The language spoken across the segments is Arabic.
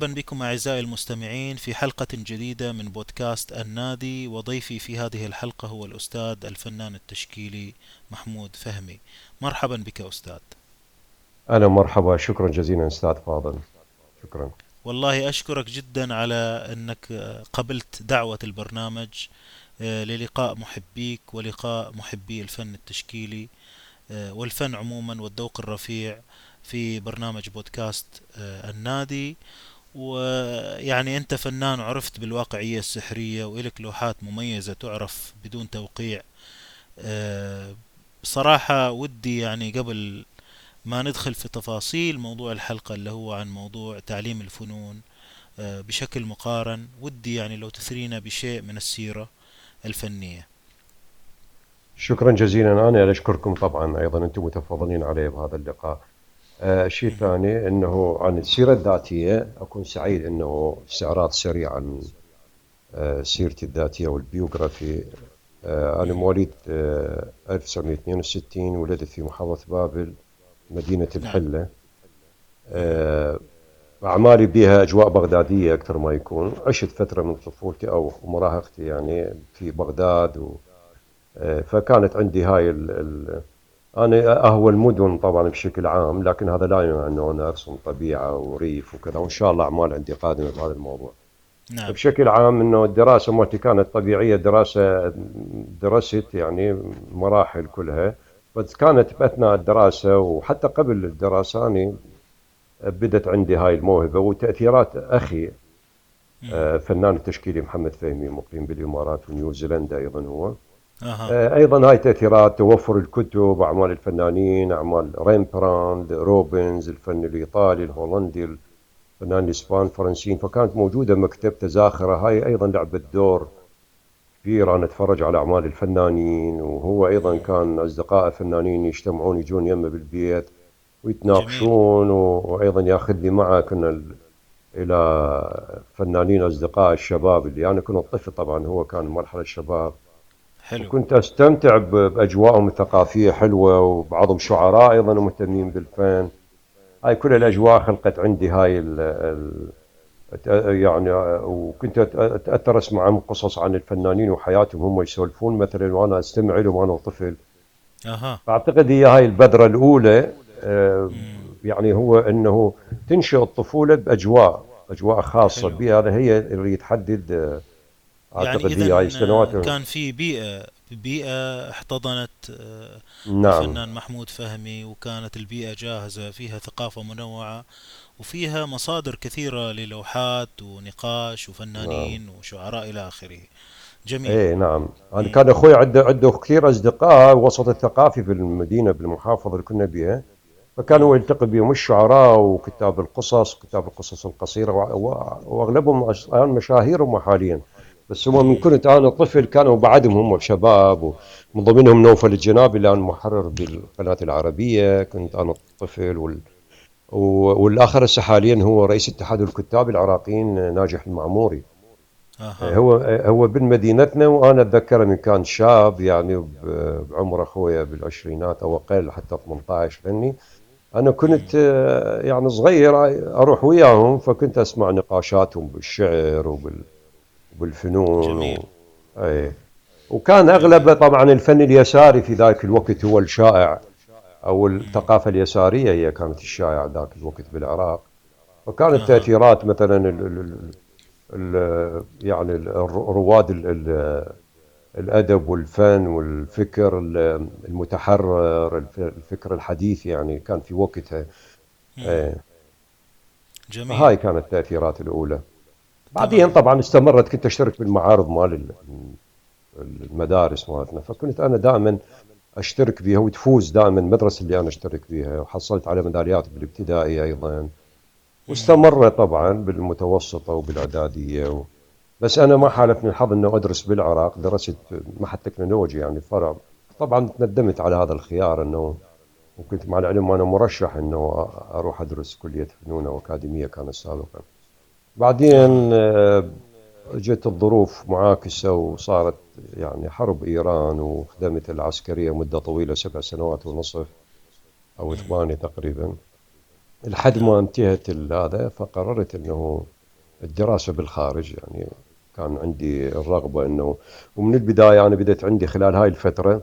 مرحبا بكم أعزائي المستمعين في حلقة جديدة من بودكاست النادي وضيفي في هذه الحلقة هو الأستاذ الفنان التشكيلي محمود فهمي. مرحبا بك أستاذ. أهلا مرحبا شكرا جزيلا أستاذ فاضل. شكرا. والله أشكرك جدا على أنك قبلت دعوة البرنامج آه، للقاء محبيك ولقاء محبي الفن التشكيلي آه، والفن عموما والذوق الرفيع في برنامج بودكاست آه، النادي. ويعني أنت فنان عرفت بالواقعية السحرية وإلك لوحات مميزة تعرف بدون توقيع. بصراحة ودي يعني قبل ما ندخل في تفاصيل موضوع الحلقة اللي هو عن موضوع تعليم الفنون بشكل مقارن ودي يعني لو تثرينا بشيء من السيرة الفنية. شكرا جزيلا. أنا أشكركم طبعا أيضا أنتم متفضلين علي بهذا اللقاء آه شيء ثاني أنه عن السيرة الذاتية أكون سعيد أنه استعراض سريع عن آه سيرتي الذاتية والبيوغرافي. آه أنا مواليد آه 1962 ولدت في محافظة بابل مدينة نعم. الحلة. آه أعمالي بها أجواء بغدادية أكثر ما يكون. عشت فترة من طفولتي أو مراهقتي يعني في بغداد و... آه، فكانت عندي هاي ال... أنا أهوى المدن طبعا بشكل عام لكن هذا لا يمنع أنه أنا أرسم طبيعة وريف وكذا وإن شاء الله أعمال عندي قادمة بهذا الموضوع. نعم. بشكل عام أنه الدراسة مالتي كانت طبيعية دراسة درست يعني مراحل كلها بس كانت بأثناء الدراسة وحتى قبل الدراسة أنا بدت عندي هاي الموهبة وتأثيرات أخي آه، فنان التشكيلي محمود فهمي مقيم بالإمارات ونيوزيلندا أيضا هو. أه. أيضا هاي تأثيرات توفر الكتب أعمال الفنانين أعمال ريمبراند روبنز الفن الإيطالي الهولندي الفنان الإسبان الفرنسيين فكانت موجودة مكتبة زاخرة. هاي أيضا لعبت دور كبير. أنا أتفرج على أعمال الفنانين وهو أيضا كان أصدقاء فنانين يجتمعون يجون يمه بالبيت ويتناقشون وأيضا ياخذني معه كنا إلى فنانين أصدقاء الشباب اللي أنا كنت طفل طبعا هو كان مرحلة الشباب. حلو. وكنت أستمتع بأجواءهم الثقافية حلوة وبعضهم شعراء أيضا مهتمين بالفن. هاي كل الأجواء خلقت عندي هاي ال ال يعني وكنت أتأثر أسمع قصص عن الفنانين وحياتهم هم يسولفون. مثلا وأنا أستمع لهم وأنا طفل. أها. فاعتقد هي هاي البذرة الأولى آه، يعني هو إنه تنشئ الطفولة بأجواء أجواء خاصة بها. هي اللي تحدد آه، يعني هي هاي السنوات كان في بيئة بيئة احتضنت آه، نعم. الفنان محمود فهمي وكانت البيئة جاهزة فيها ثقافة منوعة وفيها مصادر كثيرة للوحات ونقاش وفنانين نعم. وشعراء إلى آخره. جميل. إيه نعم. أنا كان أخوي عنده عنده كثير أصدقاء وسط الثقافي في المدينة بالمحافظة اللي كنا بها فكانوا يلتقي بهم الشعراء وكتاب القصص كتاب القصص القصيرة وأغلبهم الآن مشاهيرهم حاليا. بس هم من كنت أنا طفل كانوا بعدهم هم شباب ومن ضمنهم نوفل الجنابي الآن محرر بالقناة العربية كنت أنا طفل وال والآخر هسه حاليا هو رئيس اتحاد الكتاب العراقيين ناجح المعموري أه. هو هو بن مدينتنا وأنا أتذكر من كان شاب يعني بعمر أخويا بالعشرينات أو أقل حتى 18 فني أنا كنت يعني صغير أروح وياهم فكنت أسمع نقاشاتهم بالشعر وبالفنون جميل. و... اي وكان أغلب طبعا الفن اليساري في ذاك الوقت هو الشائع أو الثقافة اليسارية هي كانت الشائعه ذاك الوقت بالعراق. فكانت تأثيرات مثلا ال ال ال يعني رواد الأدب والفن والفكر المتحرر الفكر الحديث يعني كان في وقتها إيه. جميل. هاي كانت التأثيرات الأولى. بعدين طبعا. استمرت كنت أشترك بالمعارض مال المدارس مالتنا فكنت أنا دائما أشترك بها وتفوز دائما المدرسة اللي أنا أشترك بها وحصلت على ميداليات بالابتدائي أيضا. واستمرت طبعا بالمتوسطة وبالإعدادية و... بس أنا ما حالفني الحظ إنه أدرس بالعراق درست معهد تكنولوجي يعني فرع طبعا تندمت على هذا الخيار إنه وكنت مع العلم وأنا مرشح إنه أروح أدرس كلية فنون أو أكاديمية كانت سابقا. بعدين آه، جت الظروف معاكسة وصارت يعني حرب إيران وخدمت العسكرية مدة طويلة سبع سنوات ونصف أو ثمانية تقريبا. لحد ما انتهت هذا فقررت إنه الدراسة بالخارج يعني كان عندي الرغبة إنه ومن البداية أنا بدأت عندي خلال هاي الفترة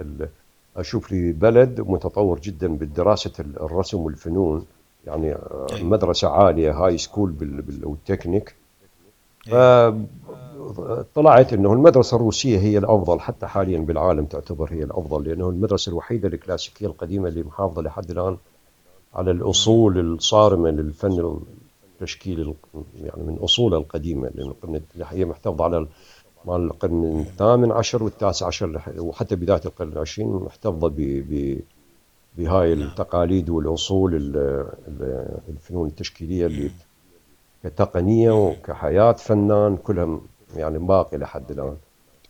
ال- أشوف لي بلد متطور جدا بدراسة الرسم والفنون. يعني اي مدرسة عالية high school بال- بال- والتكنيك اي فطلعت إنه المدرسة الروسية هي الأفضل حتى حاليا بالعالم تعتبر هي الأفضل لأنه المدرسة الوحيدة الكلاسيكية القديمة اللي محافظة لحد الآن على مم. الأصول الصارمة للفن التشكيلي ال- يعني من أصوله القديمة لأن القرن هي محتفظة على ال- مال القرن. الثامن عشر والتاسع عشر وحتى بداية القرن العشرين محتفظة ب- ب- بهاي نعم. التقاليد ال- الفنون التشكيلية اللي مم. وكحياة فنان كلها يعني باقي لحد الآن.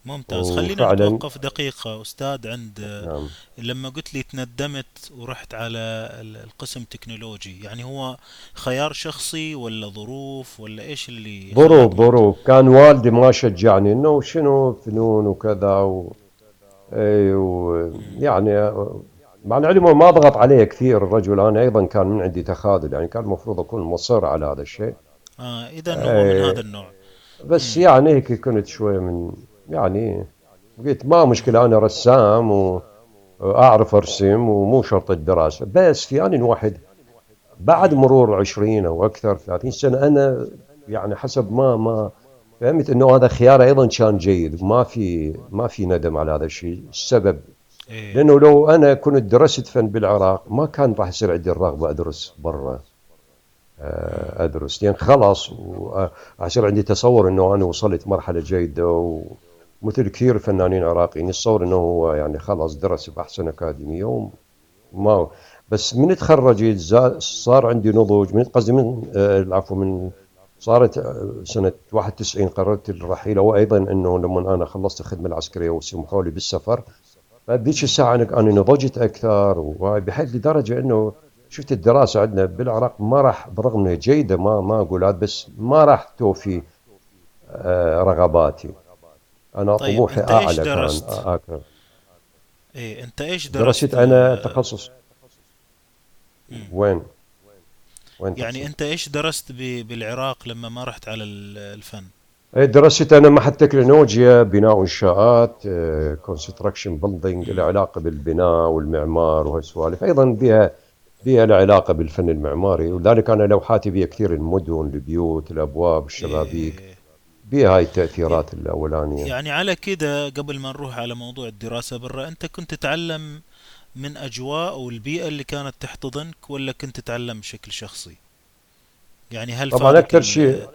ممتاز. خلينا نتوقف دقيقة أستاذ عند نعم. لما قلت لي تندمت ورحت على ال- القسم تكنولوجي. يعني هو خيار شخصي ولا ظروف ولا إيش اللي ظروف. ظروف. كان والدي ما شجعني إنه شنو فنون وكذا و... اي مم. ويعني مع العلم ما ضغط علي كثير الرجل أنا أيضا كان من عندي تخاذل يعني كان المفروض أكون مصر على هذا الشيء آه إذا هو من هذا إيه، النوع بس مم. يعني هيك كنت شوي من يعني قلت ما مشكلة أنا رسام وأعرف أرسم ومو شرط الدراسة بس في آن واحد بعد. مرور 20 أو أكثر 30 سنة أنا يعني حسب ما ما فهمت إنه هذا خيار أيضا كان جيد ما في ما في ندم على هذا الشيء السبب إيه. لأنه لو أنا كنت درست فن بالعراق ما كان راح يصير عندي الرغبة أدرس برا. آه، أدرس. لأن خلاص وأصير عندي تصور إنه أنا وصلت مرحلة جيدة ومثل كثير فنانين عراقيين يتصور إنه هو يعني خلاص درس بأحسن أكاديمية وما بس من تخرجت صار عندي نضوج. من قصدي من آه، العفو من صارت آه، سنة 91 قررت الرحيل. وأيضا أنه لما أنا خلصت الخدمة العسكرية وسمحوا لي بالسفر الساعة أنا أنا نضجت أكثر وبحيث لدرجة أنه شفت الدراسة عندنا بالعراق ما راح برغم أنها جيدة ما ما هذا بس ما راح توفي آه، رغباتي أنا طيب طموحي أنت إيش أعلى كان درست؟ أكثر إيه أنت إيش درست درست؟ أنا آه، تخصص مم. وين وين يعني أنت إيش درست. بالعراق لما ما رحت على ال- الفن؟ إيه، درست أنا معهد تكنولوجيا بناء وإنشاءات construction building. علاقة بالبناء والمعمار وهالسوالف أيضا بها بها علاقة بالفن المعماري ولذلك أنا لوحاتي بها كثير المدن البيوت الأبواب الشبابيك إيه بها هاي التأثيرات الأولانية يعني على كده قبل ما نروح على موضوع الدراسة برا أنت كنت تتعلم من أجواء أو البيئة اللي كانت تحتضنك ولا كنت تتعلم بشكل شخصي؟ يعني هل طبعا فادك أكثر شيء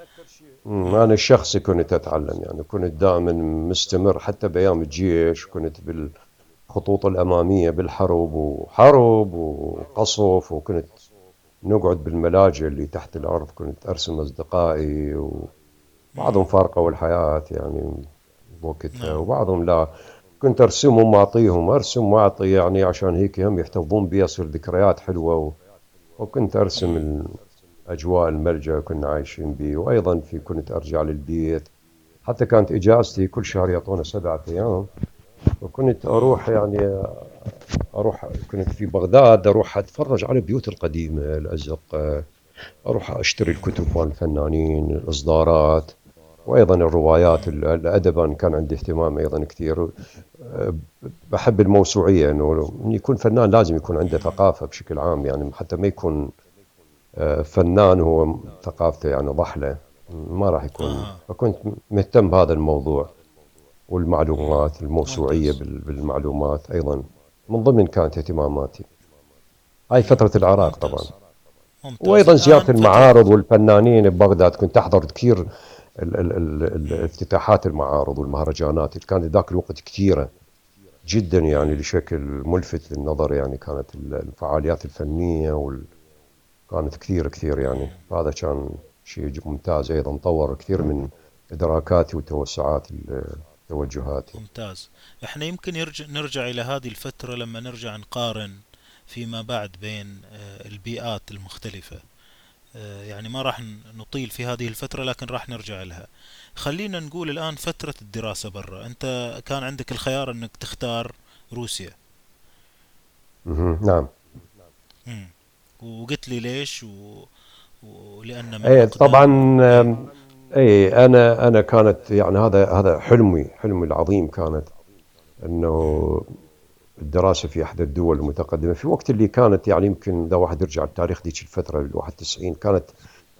أنا الشخصي كنت أتعلم يعني كنت دائما مستمر حتى بأيام الجيش كنت بالخطوط الأمامية بالحرب وحرب وقصف وكنت نقعد بالملاجئ اللي تحت الأرض كنت أرسم أصدقائي وبعضهم مم. فارقوا الحياة يعني بوقتها نعم وبعضهم لا كنت أرسمهم وأعطيهم أرسم وأعطي يعني عشان هيك هم يحتفظون بي يصير ذكريات حلوة و... وكنت أرسم مم. ال- أجواء الملجأ كنا عايشين بيه وأيضا في كنت أرجع للبيت حتى كانت إجازتي كل شهر يعطونا سبعة أيام وكنت. أروح يعني أروح كنت في بغداد أروح أتفرج على البيوت القديمة الأزقة أروح أشتري. الكتب مال الفنانين الإصدارات وأيضا الروايات ال- الأدب أنا كان عندي اهتمام أيضا كثير بحب الموسوعية إنه إن يكون فنان لازم يكون عنده مم. ثقافة بشكل عام يعني حتى ما يكون فنان هو ثقافته يعني ضحلة. ما راح يكون. آه. فكنت مهتم بهذا الموضوع. والمعلومات بال- بالمعلومات أيضا. من ضمن كانت اهتماماتي. هاي فترة العراق طبعا. ممتاز. الآن فترة المعارض والفنانين ببغداد. كنت أحضر كثير ال- ال- ال- ال- مم. افتتاحات المعارض والمهرجانات. اللي كانت ذاك الوقت كثيرة جدا يعني. لشكل ملفت للنظر يعني كانت ال- الفعاليات الفنية وال... كانت كثير كثير يعني. هذا كان شيء ممتاز أيضا طور كثير من إدراكاتي وتوسعات ال- توجهاتي. ممتاز. إحنا يمكن يرجع نرجع إلى هذه الفترة لما نرجع نقارن فيما بعد بين آه، البيئات المختلفة. آه، يعني ما راح نطيل في هذه الفترة لكن راح نرجع لها خلينا نقول الآن فترة الدراسة برا. أنت كان عندك الخيار أنك تختار روسيا. نعم. وقلت لي ليش و... ولأن من اي طبعا اي أنا أنا كانت يعني هذا هذا حلمي حلمي العظيم كانت. إنه الدراسة في احدى الدول المتقدمة في وقت اللي كانت يعني يمكن إذا واحد يرجع التاريخ ذيك الفترة ال 91 كانت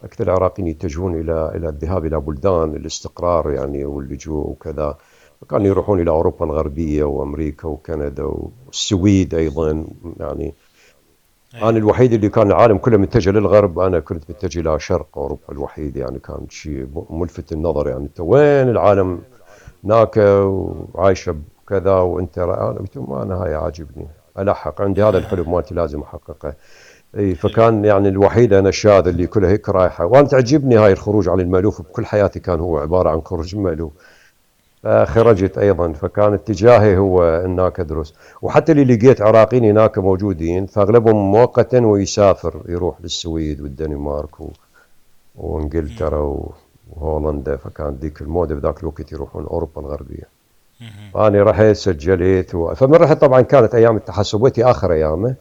أكثر العراقيين يتجهون إلى إلى الذهاب إلى بلدان الاستقرار يعني واللجوء وكذا فكانوا مم. يروحون إلى أوروبا الغربية وأمريكا وكندا والسويد أيضا يعني أنا إيه الوحيد اللي كان العالم كله متجه للغرب أنا كنت متجه إلى شرق أوروبا الوحيد يعني كان شيء ملفت النظر يعني أنت وين العالم هناك وعايشة بكذا وأنت أنا قلت ما أنا هاي عاجبني الحق عندي هذا الحلم مالتي لازم أحققه. إي فكان يعني الوحيد أنا الشاذ اللي كلها هيك رايحة وأنا تعجبني هاي الخروج عن المألوف بكل حياتي كان هو عبارة عن خروج من فخرجت أيضا فكان اتجاهي هو هناك ادرس وحتى اللي لقيت عراقيين هناك موجودين فأغلبهم مؤقتا ويسافر يروح للسويد والدنمارك و-. وإنجلترا وهولندا فكان ذيك الموضه بذاك الوقت يروحون أوروبا الغربية. فاني رحت سجلت و... فمن رحت طبعا كانت أيام التحسباتي آخر أيامه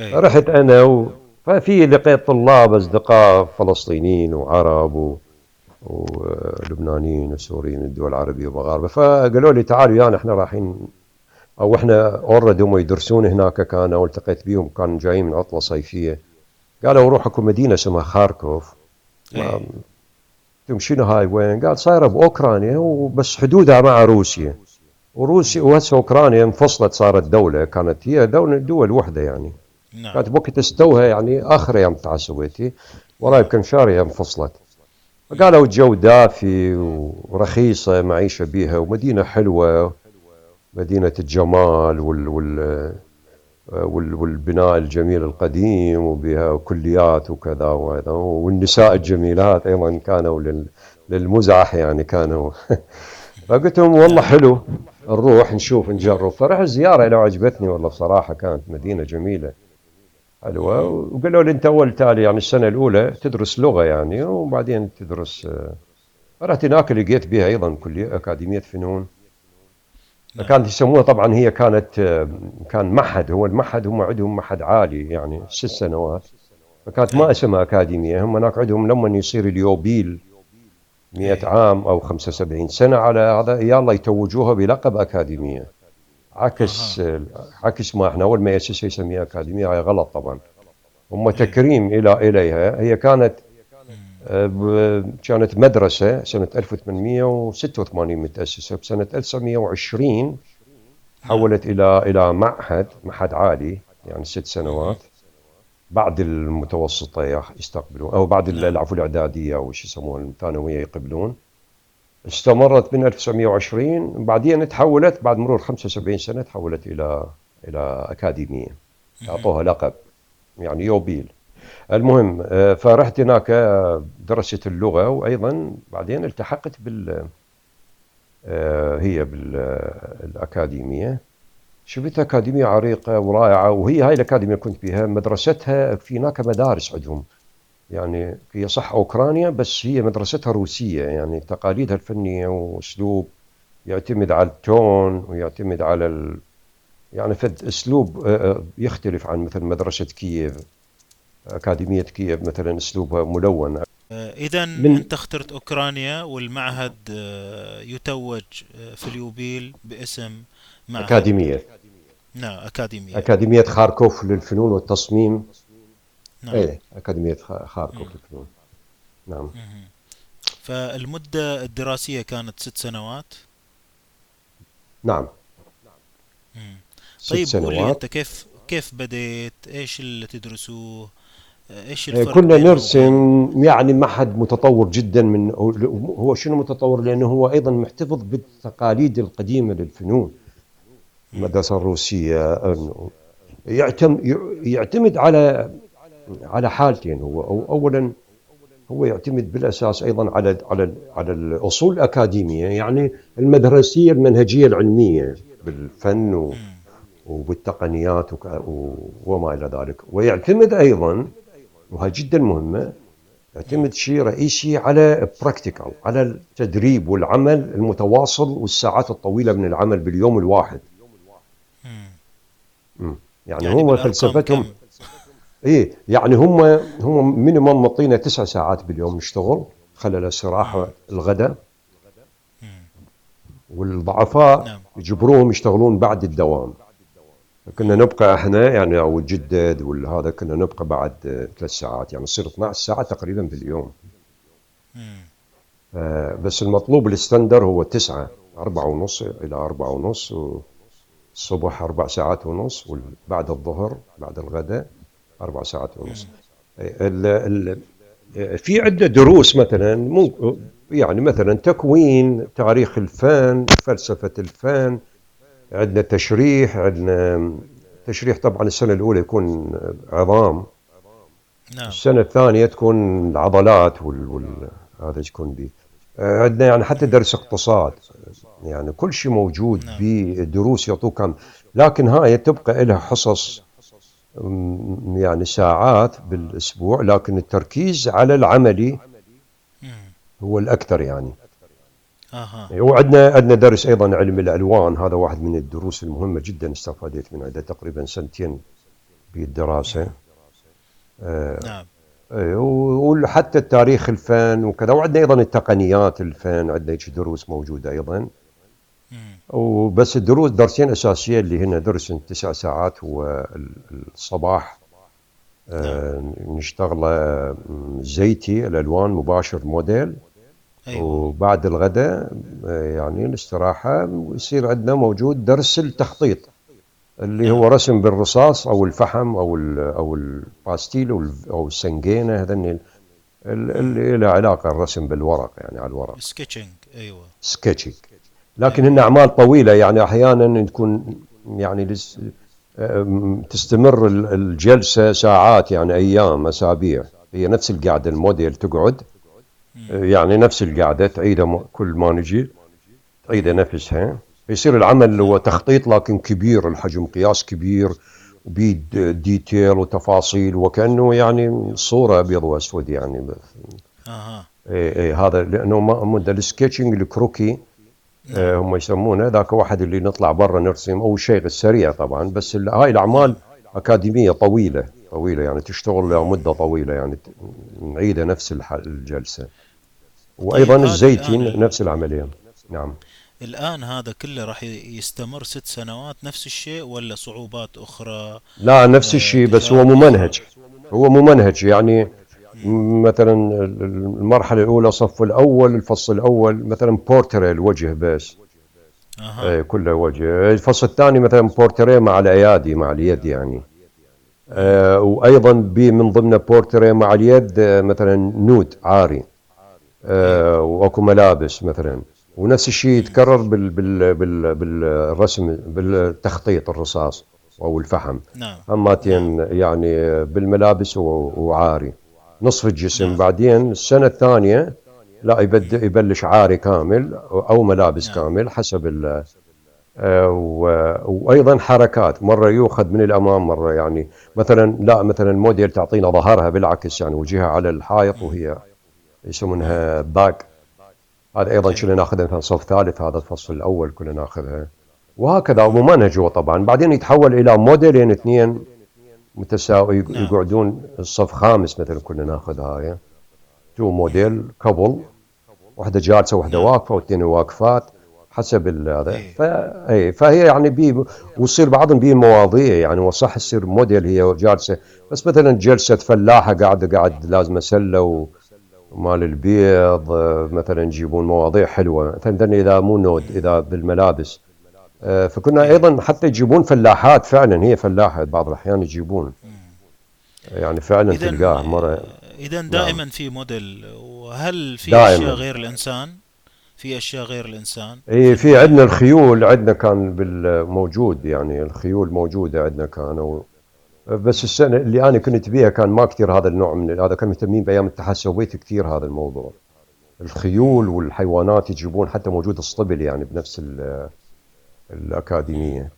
رحت أنا و... ففي لقيت طلاب أصدقاء فلسطينيين وعرب و... ولبنانيين وسوريين من الدول العربية ومغاربة. فقالوا لي تعالوا يانا إحنا رايحين. أو إحنا already هم يدرسون هناك كانوا والتقيت بيهم كانوا جايين من عطلة صيفية. قالوا روح اكو مدينة اسمها خاركوف. لهم شنو هاي وين؟ قال صايرة باوكرانيا وبس حدودها مع روسيا. وروسيا وهسه أوكرانيا انفصلت صارت دولة كانت هي دوله دول وحدة يعني. نعم. كانت بوقت استوها يعني آخر أيام تاع السوفيتي وراي بكم شهر انفصلت. مم. فقالوا الجو دافي ورخيصة معيشة بيها ومدينة حلوة مدينة الجمال وال وال وال- والبناء الجميل القديم وبها كليات وكذا وهذا والنساء الجميلات أيضا كانوا لل- للمزح يعني كانوا فقلت لهم والله حلو نروح نشوف نجرب فرحت زيارة لو عجبتني والله بصراحة كانت مدينة جميلة مم. وقالوا لي انت أول تالي يعني السنة الأولى تدرس لغة يعني وبعدين تدرس آه، رحت هناك لقيت بها أيضا كلية أكاديمية فنون. نعم. كانت يسموها طبعا هي كانت آه، كان معهد هو المعهد هم عندهم معهد عالي يعني ست سنوات. فكانت ما إيه اسمها أكاديمية هم هناك عندهم لما يصير اليوبيل 100 إيه. عام أو 75 سنة على هذا يلا يتوجوها بلقب أكاديمية. عكس أها. عكس ما إحنا أول ما ياسسها يسميها أكاديمية هاي غلط طبعا. هم إيه. تكريم إلى إليها. هي كانت. آه، كانت مدرسة سنة 1886 متأسسة. بسنة 1920 نعم تحولت إلى إلى معهد معهد عالي يعني ست. سنوات. بعد المتوسطة يستقبلون أو بعد نعم. العفو الإعدادية أو شو يسمونه الثانوية يقبلون. استمرت من 1920 بعدين تحولت بعد مرور 75 سنة تحولت إلى إلى أكاديمية. مهم. أعطوها لقب يعني يوبيل. المهم آه، فرحت هناك آه، درست اللغة وأيضا بعدين التحقت بال آه، هي بالاكاديميه شفت أكاديمية عريقة ورائعة وهي هاي الأكاديمية كنت فيها مدرستها في هناك مدارس عندهم. يعني هي صح أوكرانيا بس هي مدرستها روسية يعني تقاليدها الفنية وأسلوب يعتمد على التون ويعتمد على ال... يعني فد أسلوب آه، آه، يختلف عن مثل مدرسة كييف أكاديمية كييف مثلا أسلوبها ملون. إذا من أنت اخترت أوكرانيا والمعهد آه، يتوج آه، في اليوبيل باسم معهد. أكاديمية. نعم أكاديمية. أكاديمية خاركوف للفنون والتصميم. نعم. إيه أكاديمية خ- خاركوف مم. للفنون نعم. مهم. فالمدة الدراسية كانت ست سنوات؟ نعم. مم. طيب قول لي أنت كيف كيف بديت؟ إيش اللي تدرسوه؟ آه، الفرق كنا نرسم يعني معهد متطور جدا من هو شنو متطور؟ لأنه هو أيضا محتفظ بالتقاليد القديمة للفنون. مم. المدرسة الروسية يعتمد على على حالتين هو أو اولا هو يعتمد بالأساس أيضا على على على الأصول الأكاديمية يعني المدرسية المنهجية العلمية بالفن. وبالتقنيات وما إلى ذلك ويعتمد أيضا وهي جدا مهمة. يعتمد شيء رئيسي على practical على التدريب والعمل المتواصل والساعات الطويلة من العمل باليوم الواحد. يعني يعني هو فلسفتهم كم اي يعني هم هم minimum مطينا تسع ساعات باليوم نشتغل خلى الاستراحه الغداء. والضعفاء نعم. يجبروهم يشتغلون بعد الدوام. كنا نبقى إحنا يعني أو الجدد وهذا كنا نبقى بعد ثلاث ساعات يعني تصير 12 ساعة تقريبا باليوم. آه، بس المطلوب الستاندر هو تسعة أربعة ونص إلى أربعة ونص والصبح أربع ساعات ونص وبعد الظهر بعد الغداء. أربع ساعات ونص. ال ال في عدة دروس مثلا ممكن يعني مثلا تكوين تاريخ الفن فلسفة الفن عندنا تشريح عندنا تشريح طبعا السنة الأولى يكون عظام. نعم. السنة الثانية تكون العضلات وال, وال... هذا يكون بي. عندنا يعني حتى درس اقتصاد. يعني كل شيء موجود نعم. بدروس يعطوك لكن هاي تبقى لها حصص يعني ساعات بالأسبوع لكن التركيز على العملي. هو الأكثر يعني أها وعندنا عندنا درس أيضا علم الألوان هذا واحد من الدروس المهمة جدا استفاديت منه ده تقريبا سنتين بالدراسة آه، نعم إيه، و- وحتى التاريخ الفن وكذا وعندنا أيضا التقنيات الفن عندنا دروس موجودة أيضا. وبس الدروس درسين أساسية اللي هنا درس تسع ساعات هو ال- الصباح نعم آه، نشتغله م، زيتي الألوان مباشر موديل. أيوه. وبعد الغداء آه، يعني الاستراحة ويصير عندنا موجود درس التخطيط اللي هو نعم. رسم بالرصاص أو الفحم أو ال أو الباستيل أو السنجينة هذني ال- مم. اللي له علاقة الرسم بالورق يعني على الورق. sketching أيوه. sketching لكن هن أعمال طويلة يعني أحيانا تكون يعني تستمر ال- الجلسة ساعات يعني أيام أسابيع. هي نفس القعده الموديل تقعد. يعني نفس القعده تعيدها كل ما نجي تعيدها. نفسها. يصير العمل هو تخطيط لكن كبير. الحجم قياس كبير وبيه د- detail وتفاصيل وكأنه يعني صورة أبيض وأسود يعني. أها. إيه إيه هذا لأنه ما مدة ال sketching الكروكي هم يسمونه. ذاك واحد اللي نطلع برا نرسم أو شيء سريع طبعا بس هاي الأعمال نعم أكاديمية طويلة طويلة يعني تشتغل لمدة طويلة يعني نعيدها نفس الجلسة. وأيضا طيب هذا الزيتي الآن ال... نفس العملية. نعم. الآن هذا كله راح يستمر ست سنوات نفس الشيء ولا صعوبات أخرى؟ لا نفس آه، الشيء بس هو ممنهج. هو ممنهج يعني. مثلا المرحلة الأولى صف الأول الفصل الأول مثلا بورتري الوجه بس. أها. إيه، كله وجه. الفصل الثاني مثلا بورتري مع الأيادي مع اليد يعني. آه، وأيضا بي من ضمن بورتري مع اليد آه، مثلا nude عاري. آه، وأكو ملابس مثلا. ونفس الشيء. يتكرر بال بال بال بالرسم بالتخطيط الرصاص أو الفحم. نعم. أما نعم يعني بالملابس وعاري. نصف الجسم نعم بعدين السنة الثانية لا يبد مم. يبلش عاري كامل أو ملابس نعم كامل حسب ال آه، وأيضا حركات مرة يؤخذ من الأمام مرة يعني مثلا لا مثلا الموديل تعطينا ظهرها بالعكس يعني وجهها على الحائط. وهي. يسمونها باك هذا أيضا كنا أيوه نأخذها مثلا صف ثالث هذا الفصل الأول كنا نأخذها وهكذا وممنهج هو طبعا بعدين يتحول إلى موديلين اثنين متساوي نعم. يقعدون الصف خامس مثلا كنا ناخذ هاي. two. موديل couple واحدة جالسة واحدة نعم. واقفة واثنين واقفات حسب هذا. إيه. ف اي فهي يعني بي ويصير بعضهم بي مواضيع يعني وصح يصير موديل هي جالسة. بس مثلا جلسة فلاحة قاعدة قاعد لازم سله ومال البيض مثلا يجيبون مواضيع حلوة. مثلا إذا مو نود. إذا بالملابس. فكنا إيه. أيضا حتى يجيبون فلاحات فعلا هي فلاحة بعض الأحيان يجيبون. يعني فعلا تلقاه مرة. اذا نعم. دائما في موديل. وهل في أشياء دائما غير الإنسان؟ في أشياء غير الإنسان؟ إي في عندنا الخيول عندنا كان بال- موجود يعني الخيول موجودة عندنا كانوا بس السنة اللي أنا كنت بيها كان ما كثير هذا النوع من هذا كانوا مهتمين بأيام التحسبيت كثير هذا الموضوع. الخيول. والحيوانات يجيبون حتى موجود الصبل يعني بنفس الأكاديمية.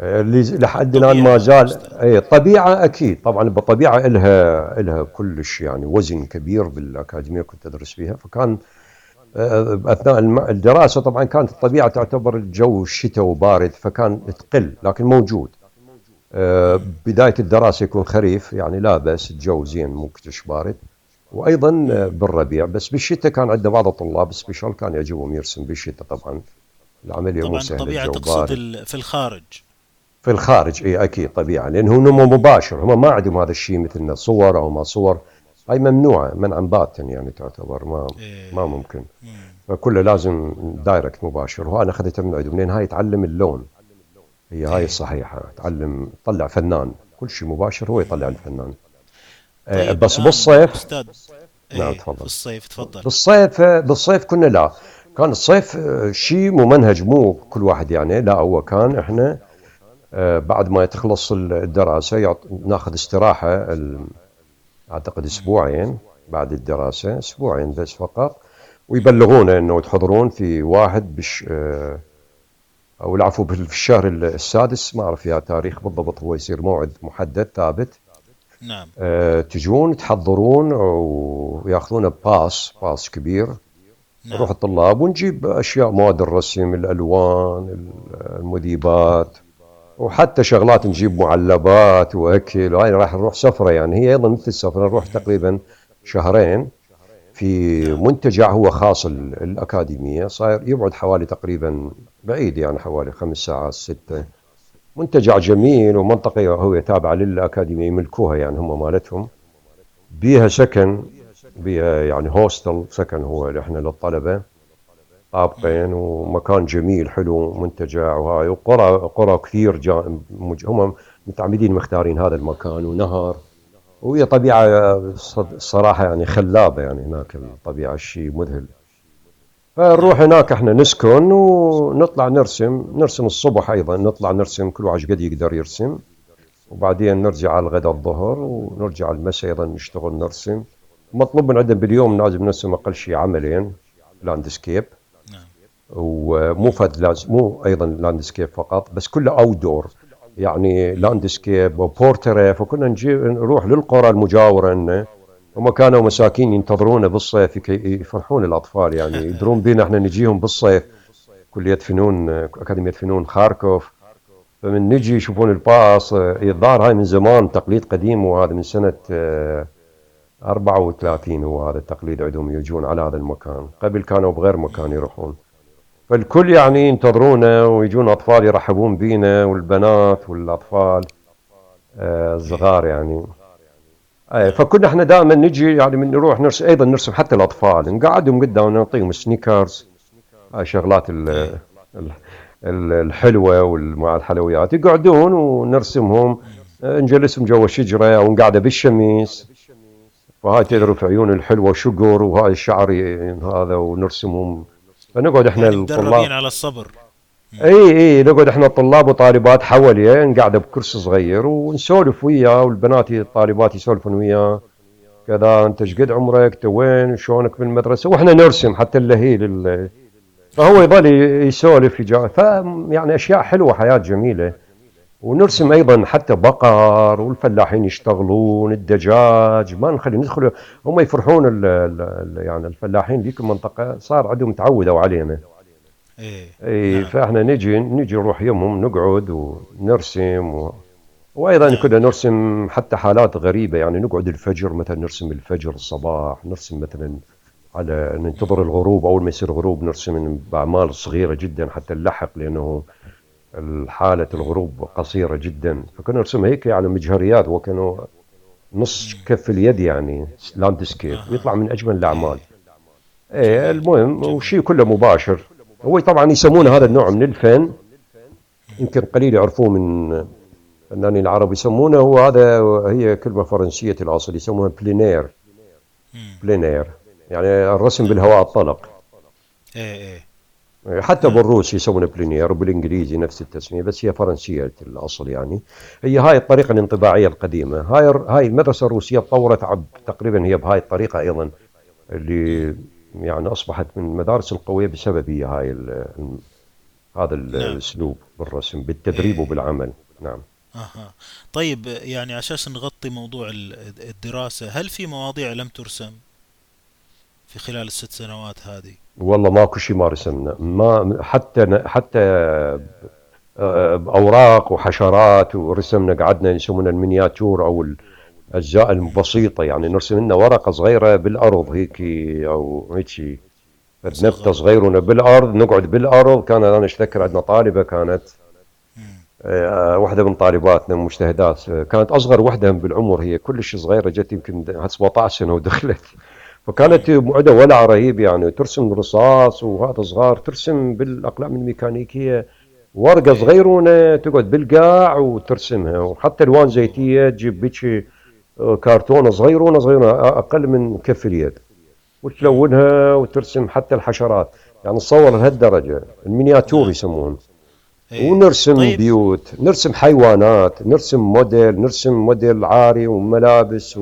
اللي ز- لحد الآن ما زال اي الطبيعه أكيد طبعا بالطبيعه الها إلها كلش يعني وزن كبير بالأكاديمية كنت أدرس فيها. فكان آه، أثناء الدراسة طبعا كانت الطبيعة تعتبر الجو شتاء وبارد فكان تقل لكن موجود. آه، بداية الدراسة يكون خريف يعني لا بأس الجو زين مو كلش بارد. وأيضا آه، بالربيع بس بالشتاء كان عندنا بعض الطلاب special كان يعجبهم يرسم بالشتاء طبعا. العملية مو طبعا سهلة الطبيعة الجو تقصد في الخارج. في الخارج إي أكيد طبيعي لأنه نمو مباشر هم ما عندهم هذا الشيء مثلنا صور أو ما صور. هاي ممنوعة منعا باتا يعني تعتبر ما ما إيه. ممكن. مم. فكله لازم direct مباشر. وأنا أخذتها من عندهم لأن هاي تعلم اللون. هي هاي إيه. الصحيحة تعلم طلع فنان. كل شيء مباشر هو يطلع الفنان. آه، طيب بس بالصيف؟ أستاذ نعم إيه تفضل. الصيف تفضل. بالصيف بالصيف كنا لا. كان الصيف آه، شيء ممنهج مو كل واحد يعني لا هو كان إحنا آه، بعد ما تخلص الدراسة يعط... ناخذ استراحة ال... أعتقد أسبوعين بعد الدراسة أسبوعين بس فقط ويبلغونا إنه تحضرون في واحد بش آه، أو العفو في الشهر السادس ما أعرف يا تاريخ بالضبط هو يصير موعد محدد ثابت. نعم. تجون تحضرون وياخذون باص باص كبير. نروح نعم الطلاب ونجيب أشياء مواد الرسم الألوان المذيبات وحتى شغلات نجيب معلبات وأكل. وهاي راح نروح سفرة يعني هي أيضا مثل السفرة نروح تقريبا شهرين في منتجع هو خاص ال- الأكاديمية. صاير يبعد حوالي تقريبا بعيد يعني حوالي خمس ساعات ستة. منتجع جميل ومنطقة هو تابعة للأكاديمية يملكوها يعني هم مالتهم. بيها سكن بيها يعني هوستل سكن هو إحنا للطلبة مم. طابقين ومكان جميل حلو منتجع وهاي وقرى قرى كثير جا هم متعمدين مختارين هذا المكان ونهر. وهي طبيعة صد- صراحة يعني خلابة يعني هناك الطبيعة شيء مذهل. فنروح هناك إحنا نسكن ونطلع نرسم نرسم الصبح أيضا نطلع نرسم كل واحد قد يقدر يرسم. وبعدين نرجع على الغداء الظهر ونرجع المساء أيضا نشتغل نرسم. مطلوب من عندنا باليوم لازم نرسم أقل شيء عملين landscape نعم. ومو فد لازم مو أيضا landscape فقط بس كله outdoor يعني. landscape وبورتريه فكنا نجي نروح للقرى المجاورة لنا هم كانوا مساكين ينتظرونا بالصيف يفرحون الأطفال يعني يدرون بينا إحنا نجيهم بالصيف. كليه فنون أكاديمية فنون خاركوف. فمن نجي يشوفون الباص الظاهر هاي من زمان تقليد قديم وهذا من سنة 34 هو هذا التقليد عندهم يجون على هذا المكان. قبل كانوا بغير مكان يروحون. فالكل يعني ينتظرونا ويجون أطفال يرحبون بينا والبنات والأطفال آه، الصغار يعني. نعم فكنا إحنا دائما نجي يعني من نروح نرسم أيضا نرسم حتى الأطفال. نقعدهم قدام نعطيهم سنيكرز هاي شغلات ال- ال- ال- الحلوة ومع الحلويات. يقعدون ونرسمهم. آه، نجلسهم جوا شجره أو نقعده فهاي إيه تذرف عيون الحلوه شقر وهاي الشعر هذا ونرسمهم. فنقعد إحنا يعني الطلاب. على الصبر. إي إي نقعد إحنا الطلاب وطالبات حواليه نقعد بكرسي صغير ونسولف وياه والبنات الطالبات يسولفون وياه. كذا أنت إيش قد عمرك؟ أنت وين؟ شلونك بالمدرسة وإحنا نرسم حتى اللهيل ال- فهو يظل يسولف يجا ف يعني أشياء حلوة حياة جميلة. ونرسم أيضا حتى بقر والفلاحين يشتغلون الدجاج ما نخلي ندخل هم يفرحون ال ال يعني الفلاحين ذيك المنطقة صار عندهم تعودوا علينا. إيه. اي نعم. فإحنا نجي نجي نروح يمهم نقعد ونرسم و... وأيضا نعم كنا نرسم حتى حالات غريبة يعني نقعد الفجر مثلا نرسم الفجر الصباح نرسم مثلا على ننتظر الغروب أول ما يصير غروب نرسم باعمال صغيرة جدا حتى نلحق لأنه حاله الغروب قصيرة جدا. فكنا نرسمها هيك يعني مجهريات وكانوا نص. كف اليد يعني لاندسكيب ويطلع من أجمل الأعمال. إيه. إيه جميل. المهم وشيء كله مباشر. هو طبعا يسمون هذا النوع من الفن يمكن قليل يعرفوه من الفنانين العرب يسمونه هو هذا هي كلمة فرنسية الأصل يسمونها plein air. plein air يعني الرسم بالهواء الطلق. إيه إيه. حتى نعم بالروسي يسمونه plein air وبالإنجليزي نفس التسمية بس هي فرنسية الأصل يعني. هي هاي الطريقة الانطباعية القديمة. هاي هاي المدرسة الروسية تطورت تقريبا هي بهاي الطريقة أيضا اللي يعني أصبحت من المدارس القوية بسبب هي هاي ال- هذا نعم. الأسلوب بالرسم بالتدريب إيه. وبالعمل. نعم. أها. طيب يعني عشان نغطي موضوع ال- الدراسة هل في مواضيع لم ترسم؟ في خلال الست سنوات هذه؟ والله ماكو شيء ما رسمنا. ما حتى حتى آه، أوراق وحشرات ورسمنا قعدنا يسمونها المينياتور أو الأجزاء البسيطة. يعني نرسم لنا ورقة صغيرة بالأرض هيك أو هيك نبته صغيرونة بالأرض نقعد بالأرض. كان أنا اتذكر عندنا طالبة كانت آه، واحدة من طالباتنا مجتهدات. كانت أصغر واحدة بالعمر هي كلش صغيرة جت يمكن 17 سنة ودخلت. فكانت معده ولع رهيب يعني ترسم رصاص وهذا صغار ترسم بالأقلام الميكانيكية ورقة صغيرونة تقعد بالقاع وترسمها وحتى ألوان زيتية تجيب بيك آه، كرتونه صغيرونة صغيرونة أقل من كف اليد وتلونها وترسم حتى الحشرات يعني تصور لهالدرجه ال miniature نعم. يسمون إيه. ونرسم طيب. بيوت نرسم حيوانات نرسم موديل نرسم موديل عاري وملابس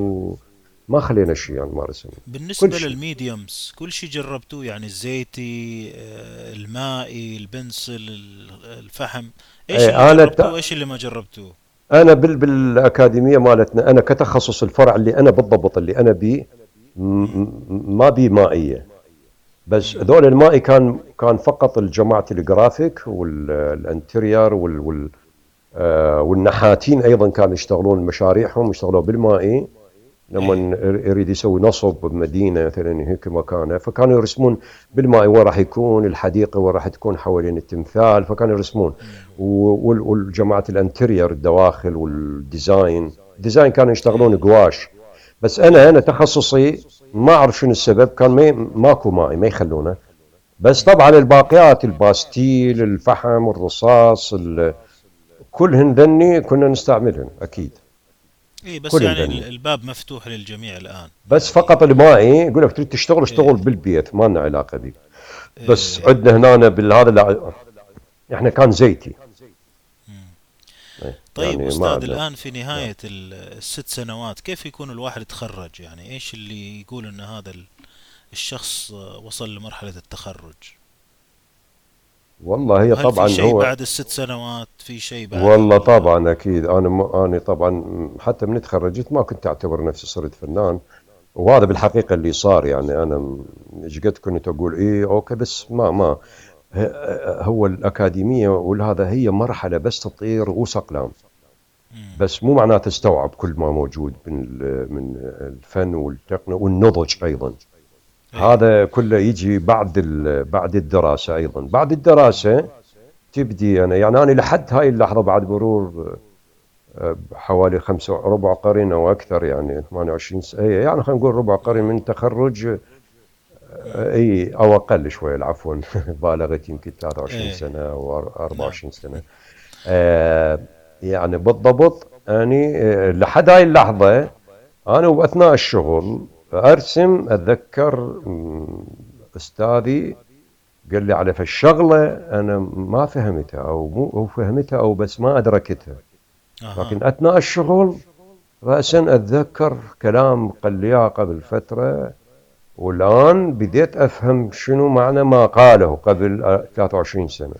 وما خلينا شيء يعني ما رسم بالنسبة لل mediums كل شيء جربتوه يعني الزيتي آه، المائي ال pencil الفحم. إيش إيه اللي أنا جربتوه؟ وايش اللي ما جربتوه؟ أنا بال بالأكاديمية مالتنا أنا كتخصص الفرع اللي أنا بالضبط اللي أنا بيه ما بي مائية. بس ذول المائي كان كان فقط الجماعة ال graphic وال interior وال, وال آه والنحاتين أيضا كانوا يشتغلون مشاريعهم يشتغلوا بالمائي. لما يريد يسوي نصب بمدينة مثلا هيك مكانه فكانوا يرسمون بالماء وين راح يكون الحديقة وين راح تكون حوالين التمثال فكانوا يرسمون. والجماعة ال interior الدواخل وال design design كانوا يشتغلون قواش. بس أنا أنا تخصصي ما أعرف شنو السبب كان ما ماكو ماي ما يخلونه. بس طبعا الباقيات الباستيل الفحم الرصاص كلهن ذني كنا نستعملهن أكيد. اي بس يعني البنية. الباب مفتوح للجميع الآن بس فقط المائي يقول لك تريد تشتغل اشتغل إيه. بالبيت ما لنا علاقة بك بس إيه. عندنا هنا بالهذا إحنا كان زيتي إيه. طيب يعني أستاذ الآن في نهاية الست سنوات كيف يكون الواحد يتخرج يعني إيش اللي يقول إن هذا الشخص وصل لمرحلة التخرج والله هي طبعا في شيء هو بعد الست سنوات؟ في شيء بعد والله طبعا أكيد. أنا م... أنا طبعا حتى من تخرجت ما كنت أعتبر نفسي صرت فنان. وهذا بالحقيقة اللي صار يعني. أنا إيش قد كنت أقول؟ إيه أوكي بس ما ما. هو الأكاديمية والهذا هي مرحلة بس تطير رؤوس اقلام بس مو معناته تستوعب كل ما موجود من من الفن والتقنية والنضج أيضا. هذا كله يجي بعد بعد الدراسة أيضا. بعد الدراسة تبدي أنا يعني أنا لحد هاي اللحظة بعد مرور آه، حوالي خمسة ربع قرن أو أكثر يعني 28 سنه يعني خلينا نقول ربع قرن من تخرج آه، إي أو أقل شوي عفوا بالغت يمكن 23 إيه. سنة أو 24 سنة. آه يعني بالضبط أني لحد هاي اللحظة أنا وأثناء الشغل ارسم أتذكر أستاذي قال لي على فالشغلة أنا ما فهمتها أو مو هو فهمتها أو بس ما أدركتها. لكن أثناء الشغل راسا أتذكر كلام قال لي قبل فترة والآن بديت أفهم شنو معنى ما قاله قبل 23 سنة.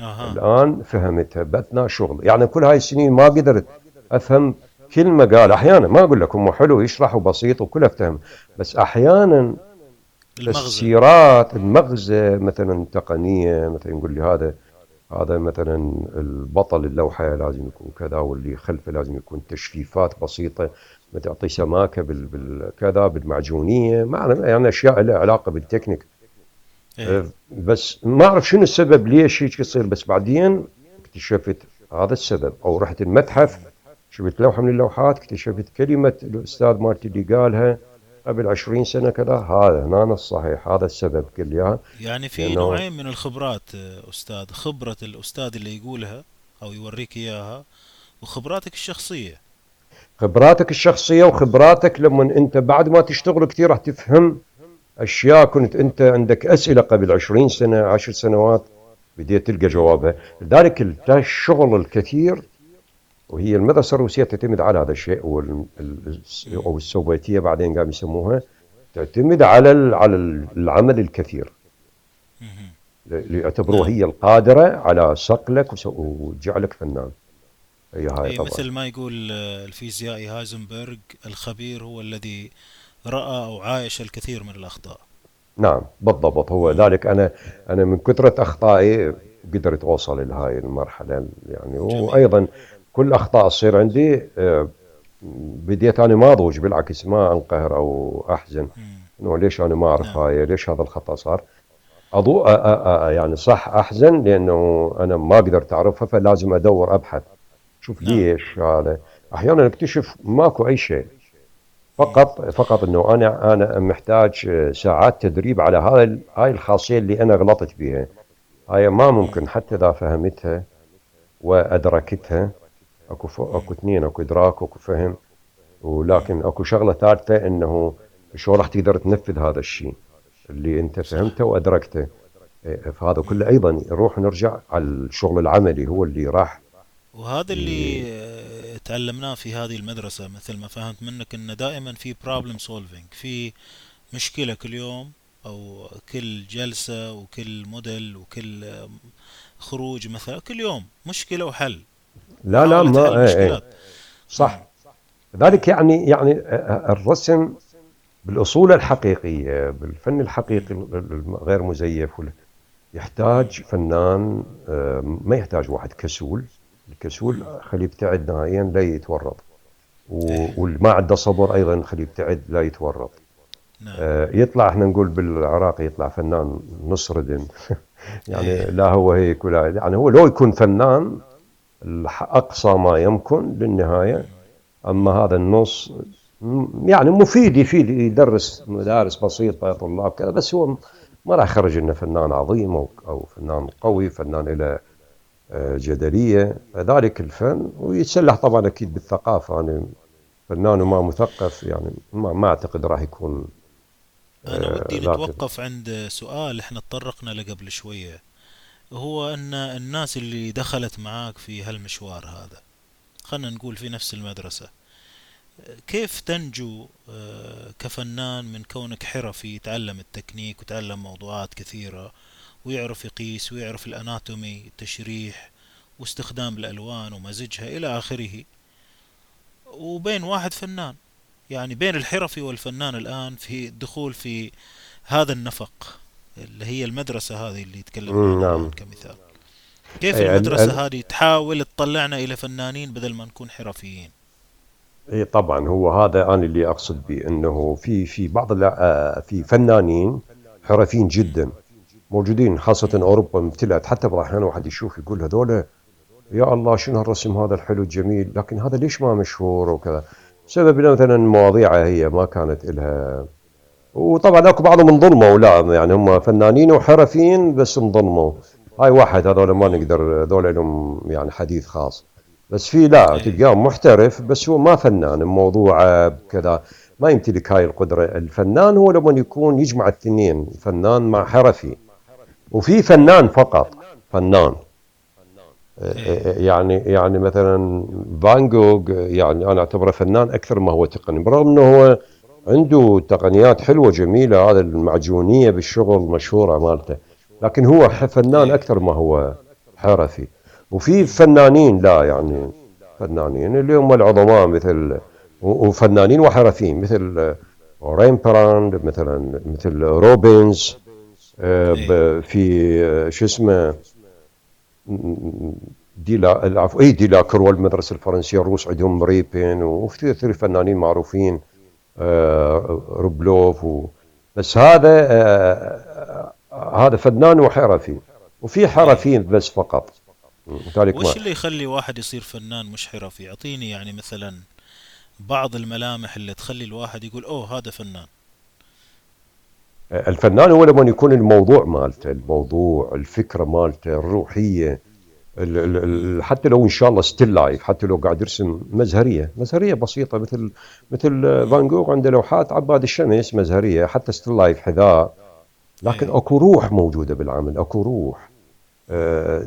أه. الآن فهمتها بأثناء الشغل يعني كل هاي السنين ما قدرت أفهم كلمة قال أحيانا ما أقول لكم حلو يشرح وبسيط وكله افتهم بس أحيانا تفسيرات المغزى مثلا تقنية مثلا يقول لي هذا هذا مثلا البطل اللوحة لازم يكون كذا واللي خلفه لازم يكون تشريفات بسيطة تعطي سماكة بالكذا بالمعجونية ما يعني أشياء لها علاقة بالتكنيك إيه. أه، بس ما أعرف شنو السبب ليش هيك يصير بس بعدين اكتشفت هذا السبب أو رحت المتحف شفت لوحة من اللوحات اكتشفت كلمة الأستاذ مالتي اللي قالها قبل عشرين سنة كذا. هذا هنا الصحيح هذا السبب لي يعني في نوعين من الخبرات أستاذ خبرة الأستاذ اللي يقولها أو يوريك إياها وخبراتك الشخصية. خبراتك الشخصية وخبراتك لما أنت بعد ما تشتغل كثير راح تفهم أشياء. كنت أنت عندك أسئلة قبل عشرين سنة عشر سنوات بديت تلقى جوابها. لذلك الشغل الكثير وهي المدرسة الروسية تعتمد على هذا الشيء أو السوفيتية بعدين قام يسموها تعتمد على على العمل الكثير. ليعتبروها هي القادرة على صقلك وجعلك فنان. هي هاي طبعا. مثل ما يقول الفيزيائي هايزنبرغ الخبير هو الذي رأى أو عايش الكثير من الأخطاء. نعم بالضبط. هو ذلك أنا أنا من كثرة أخطائي وقدرت أوصل إلى هاي المرحلة يعني. جميل. وأيضا كل أخطاء تصير عندي آه، بديت أنا ما أضوج بالعكس ما أنقهر أو أحزن. إنه ليش أنا ما اعرف نعم. هاي ليش هذا الخطأ صار؟ أضو... أ- أ- يعني صح أحزن لأنه أنا ما قدرت اعرفها فلازم أدور أبحث شوف نعم. ليش هذا. أحيانا أكتشف ماكو أي شيء. فقط فقط إنه أنا أنا محتاج آه، ساعات تدريب على هذا ال- هاي الخاصية اللي أنا غلطت بها هاي ما مم. ممكن حتى إذا فهمتها وأدركتها. اكو ف... اكو اثنين اكو ادراك واكو فهم. ولكن اكو شغلة ثالثه انه شو راح تقدر تنفذ هذا الشيء. اللي انت فهمته وادركته. إيه، فهذا. كله أيضا نروح نرجع على الشغل العملي هو اللي راح وهذا اللي آه، تعلمناه في هذه المدرسة مثل ما فهمت منك ان دائما في problem solving في مشكلة كل يوم أو كل جلسة وكل موديل وكل آه، خروج مثلا كل يوم مشكلة وحل. لا لا ما إيه إيه. مشكلات صح. ذلك يعني يعني الرسم بالأصول الحقيقية بالفن الحقيقي الغير مزيف يحتاج فنان آه، ما يحتاج واحد كسول. الكسول. خليه يبتعد نهائيا لا يتورط. إيه. واللي ما عنده صبر أيضا خليه يبتعد لا يتورط. نعم. آه، يطلع إحنا نقول بالعراقي يطلع فنان نص ردن يعني إيه. لا هو هيك ولا يعني هو لو يكون فنان أقصى ما يمكن للنهاية مم. أما هذا النص يعني مفيد يفيد يدرس مدارس بسيطة طلاب كذا بس هو ما راح يخرج لنا فنان عظيم أو أو فنان قوي فنان له آه، جدلية ذلك الفن ويتسلح طبعا أكيد بالثقافة أنا فنان وما. مثقف يعني ما, ما أعتقد راح يكون أنا آه، ودي ذاك نتوقف عند سؤال إحنا تطرقنا له قبل شوية هو أن الناس اللي دخلت معاك في هالمشوار هذا خلنا نقول في نفس المدرسة كيف تنجو آه، كفنان من كونك حرفي يتعلم التكنيك وتعلم موضوعات كثيرة ويعرف يقيس ويعرف الأناتومي التشريح واستخدام الألوان ومزجها إلى آخره. وبين واحد فنان يعني بين الحرفي والفنان الآن في الدخول في هذا النفق. اللي هي المدرسة هذه اللي تكلمنا عنها نعم. كمثال. كيف المدرسة هذه؟ تحاول تطلعنا إلى فنانين بدل ما نكون حرفيين. أي طبعا هو هذا أنا اللي أقصد به إنه في في بعض آه، في فنانين حرفيين. جدا موجودين خاصة مم. أوروبا امتلأت حتى بعض الاحيان واحد يشوف يقول هذول يا الله شنو هالرسم هذا الحلو الجميل؟ لكن هذا ليش ما مشهور؟ وكذا. إنه مثلا مواضيعه هي ما كانت لها وطبعا أكو بعضهم انظلموا لا يعني هم فنانين وحرفيين بس انظلموا. هاي واحد هذول ما نقدر هذول لهم يعني حديث خاص. بس في لا إيه. تلقاه محترف بس هو ما فنان موضوعه كذا. ما يمتلك هاي القدرة. الفنان هو لما يكون يجمع الاثنين فنان مع حرفي. وفي فنان فقط فنان. يعني يعني مثلا فان جوغ يعني أنا أعتبره فنان أكثر ما هو تقني. برغم إنه هو عنده تقنيات حلوة جميلة هذا المعجونية بالشغل مشهورة مالته. لكن هو فنان أكثر ما هو حرفي. وفي فنانين لا يعني فنانين اللي هم العظماء مثل وفنانين وحرفيين مثل ريمبراند مثلا مثل روبنز آه، في آه، شو اسمه ديلا العفو اي ديلاكروا المدرسة الفرنسية الروس عندهم ريبين وفي فنانين معروفين. آه، روبلوف و... بس هذا آه، آه، هذا فنان وحرفي. وفي إيه. حرفيين بس فقط. وش اللي يخلي واحد يصير فنان مش حرفي؟ أعطيني يعني مثلا بعض الملامح اللي تخلي الواحد يقول أوه هذا فنان. الفنان هو لما يكون الموضوع مالته الموضوع الفكرة مالته الروحية. ال ال مم. ال حتى لو إن شاء الله still life حتى لو قاعد يرسم مزهرية مزهرية بسيطة مثل مثل. فان جوغ عنده لوحات عباد الشمس مزهرية حتى still life حذاء لكن إيه أكو روح موجودة بالعمل أكو روح أه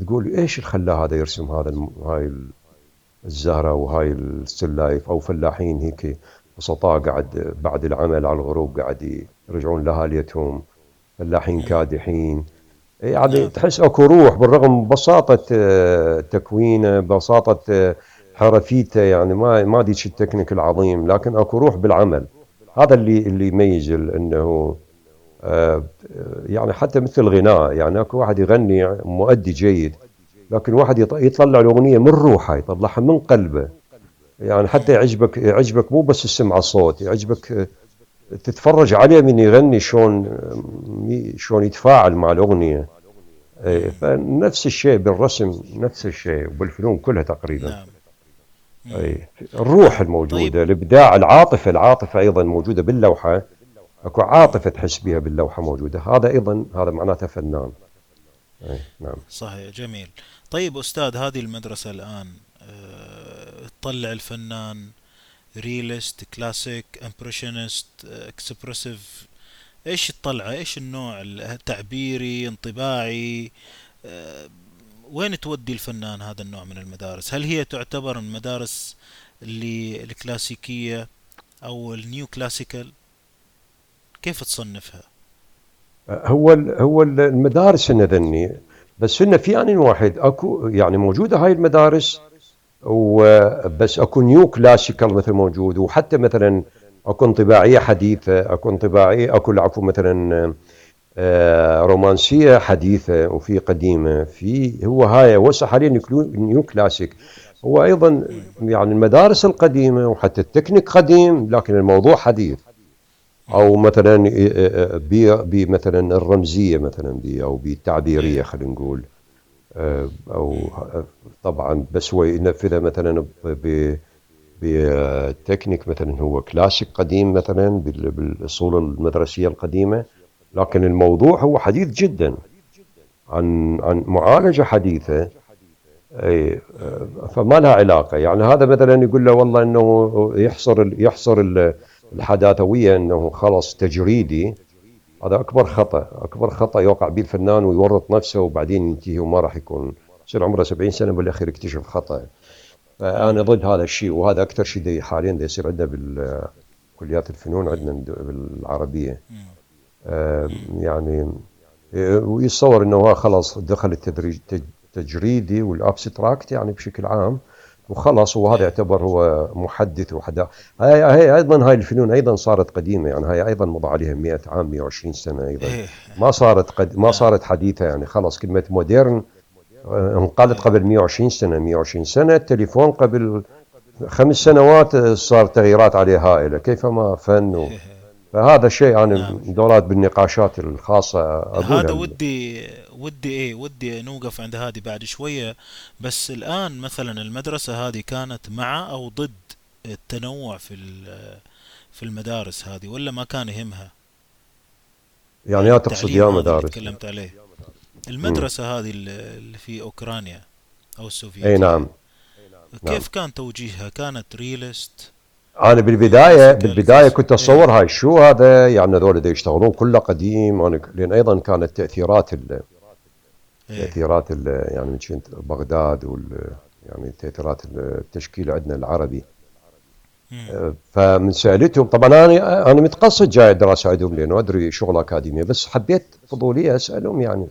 تقول إيش اللي خلاه هذا يرسم هذا الم- هاي الزهرة وهاي ال still life أو فلاحين هيك بسطاء قاعد بعد العمل على الغروب قاعد يرجعون لأهاليتهم فلاحين مم. كادحين يعني نعم. تحس أكو روح بالرغم من بساطة آه، تكوينه بساطة آه، حرفيته يعني ما ما ديش التكنيك العظيم لكن أكو روح بالعمل. هذا اللي اللي يميز إنه آه، يعني حتى مثل الغناء يعني أكو واحد يغني مؤدي جيد لكن واحد يط- يطلع الأغنية من روحه يطلعها من قلبه. يعني حتى يعجبك يعجبك مو بس السمع الصوت يعجبك تتفرج عليه من يغني شلون شلون يتفاعل مع الأغنية. إيه، فنفس الشيء بالرسم نفس الشيء وبالفنون كلها تقريبا. نعم. اي الروح طيب. الموجوده الإبداع العاطفة العاطفة أيضا موجودة باللوحة. أكو عاطفة تحس بها باللوحة موجودة. هذا أيضا هذا معناته فنان. اي نعم. صحيح جميل. طيب أستاذ هذه المدرسة الآن آه، تطلع الفنان realist classic impressionist expressive إيش الطلعة؟ إيش النوع التعبيري انطباعي؟ آه، وين تودي الفنان هذا النوع من المدارس؟ هل هي تعتبر المدارس اللي الكلاسيكية أو ال neoclassical؟ كيف تصنفها؟ هو هو ال- المدارس هن ذني بس هن في آن واحد أكو يعني موجودة هاي المدارس وبس أكو neoclassical مثل موجود وحتى مثلا اكو انطباعيه حديثة اكو انطباعيه اكو عفوا مثلا آه، رومانسية حديثة وفي قديمة في هو هاي وسع حاليا neoclassic هو أيضا يعني المدارس القديمة وحتى التكنيك قديم لكن الموضوع حديث أو مثلا بمثلا الرمزية مثلا بي أو بالتعبيريه خلينا نقول آه، أو. طبعا بس هو ينفذها مثلا ب بتكنيك مثلا هو كلاسيك قديم مثلا بال- بالأصول المدرسية القديمة. لكن الموضوع هو حديث جدا عن عن معالجة حديثة اي فما لها علاقة. يعني هذا مثلا يقول له والله إنه يحصر يحصر ال- الحداثوية إنه خلص تجريدي. هذا أكبر خطأ أكبر خطأ يوقع به الفنان ويورط نفسه وبعدين ينتهي وما راح يكون. يصير عمره 70 سنة بالاخير يكتشف خطأ. مم. فانا ضد هذا الشيء وهذا أكثر شيء دي حاليا دي يصير عندنا بالكليات الفنون عندنا بالعربية. يعني آه، ويتصور إنه هو خلاص دخل التدريج تج- تجريدي وال abstract يعني بشكل عام وخلص وهذا يعتبر هو محدث وحدا هاي هاي أيضا هاي الفنون أيضا صارت قديمة يعني هاي أيضا مضى عليها 100 عام 120 سنة أيضا إيه ما صارت قد ما صارت حديثة يعني خلاص كلمة modern إيه قبل 120 سنة. 120 سنة التليفون قبل خمس سنوات صار تغييرات عليه هائلة. كيفما فن و... فهذا الشيء أنا نعم. دورات بالنقاشات الخاصة أقولها. هذا ودي ودي إيه ودي نوقف عند هذه بعد شوية. بس الآن مثلا المدرسة هذه كانت مع أو ضد التنوع في في المدارس هذه ولا ما كان يهمها؟ يعني يعني يا تقصد يا مدارس. تكلمت عليه. مم. المدرسة هذه اللي في أوكرانيا أو أي السوفيتية نعم نعم. كيف كان توجيهها؟ كانت ريلست أنا بالبدايه بالبداية كنت اتصور هاي شو هذا يعني هذول دا يشتغلون كله قديم أنا لأن أيضا كانت تأثيرات ال... إيه. تأثيرات ال... يعني من شنت بغداد وال يعني تأثيرات التشكيل عندنا العربي. مم. فمن سألتهم طبعا أنا أنا متقصد جاي الدراسة عندهم لأنه أدري شغل أكاديمية بس حبيت فضولية أسألهم يعني.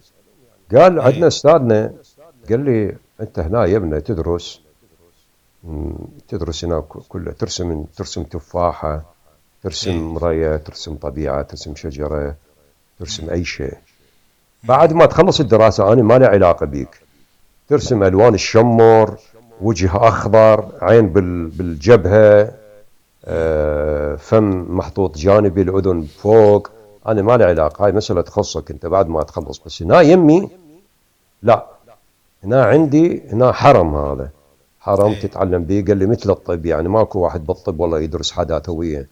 قال عندنا إيه أستاذنا قال لي أنت هنا يا ابني تدرس تدرس هنا كله ترسم ترسم تفاحة ترسم رية ترسم طبيعة ترسم شجرة ترسم مم. أي شيء مم. بعد ما تخلص الدراسة أنا ما لي علاقة بيك ترسم ألوان الشمر وجه أخضر عين بال- بالجبهة. آه، فم محطوط جانبي الأذن فوق أنا ما لي علاقة هاي مسألة تخصك أنت بعد ما تخلص. بس هنا يمي لا. هنا. عندي هنا حرم هذا. حرم إيه. تتعلم به قال لي مثل الطب يعني ماكو واحد بالطب والله يدرس حداثويه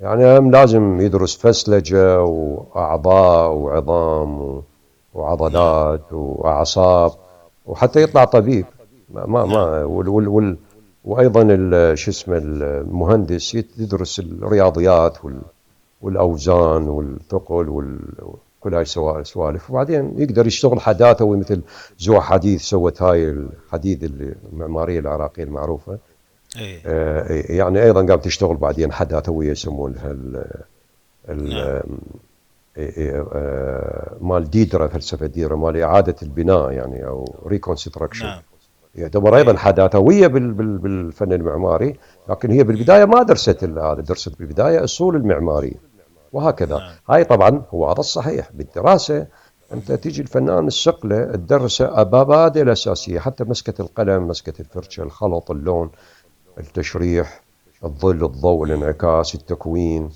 يعني هم لازم يدرس فسلجة وأعضاء وعظام وعضلات وأعصاب وحتى يطلع طبيب. ما ما, ما وال وال وال وأيضا شو اسمه المهندس يدرس الرياضيات وال والأوزان والثقل وكل هاي السوا- السوالف وبعدين يقدر يشتغل حداثوي مثل زوع حديث سوت هاي الحديد المعمارية العراقية المعروفة. إيه. آه، يعني أيضا قامت تشتغل بعدين حداثويه يسمونها ال ال نعم. إيه إيه آه، مال ديدرا فلسفة ديدرا مال إعادة البناء يعني أو ريكونستراكشن نعم. يعتبر أيضا حداثويه بال- بال- بالفن المعماري. لكن هي. بالبداية ما درست هذا درست بالبداية أصول المعماري وهكذا. نعم. هاي طبعا هو هذا الصحيح بالدراسة أنت تيجي الفنان السقلة تدرسه مبادئ الأساسية حتى مسكة القلم مسكة الفرشة الخلط اللون التشريح الظل الضوء الانعكاس التكوين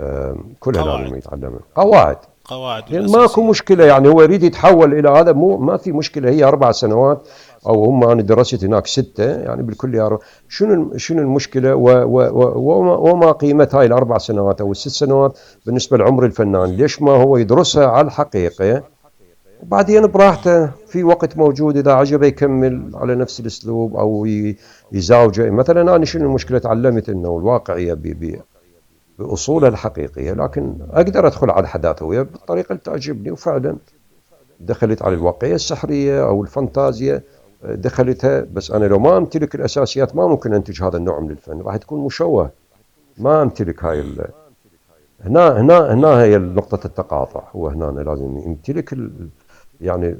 آم، كلها قواعد. لازم يتعلمها. قواعد. قواعد يعني ماكو مشكلة يعني هو يريد يتحول إلى هذا مو ما في مشكلة هي أربع سنوات أو هم أنا درست هناك ستة يعني أربع شنو شنو المشكلة؟ و و و وما, وما قيمة هاي الأربع سنوات أو الست سنوات بالنسبة لعمر الفنان؟ ليش ما هو يدرسها على الحقيقة؟ وبعدين براحته في وقت موجود إذا عجبه يكمل على نفس الأسلوب أو ي- يزاوجه. مثلا أنا شنو المشكلة؟ تعلمت ب- ب- بأصولها الحقيقية لكن أقدر أدخل على الحداثوية بالطريقة اللي تعجبني وفعلا دخلت على الواقعية السحرية أو الفانتازيا دخلتها بس أنا لو ما أمتلك الأساسيات ما ممكن أنتج هذا النوع من الفن راح تكون مشوه. ما أمتلك هاي ال... هنا هنا هنا هي نقطة التقاطع. هو هنا أنا لازم يمتلك ال... يعني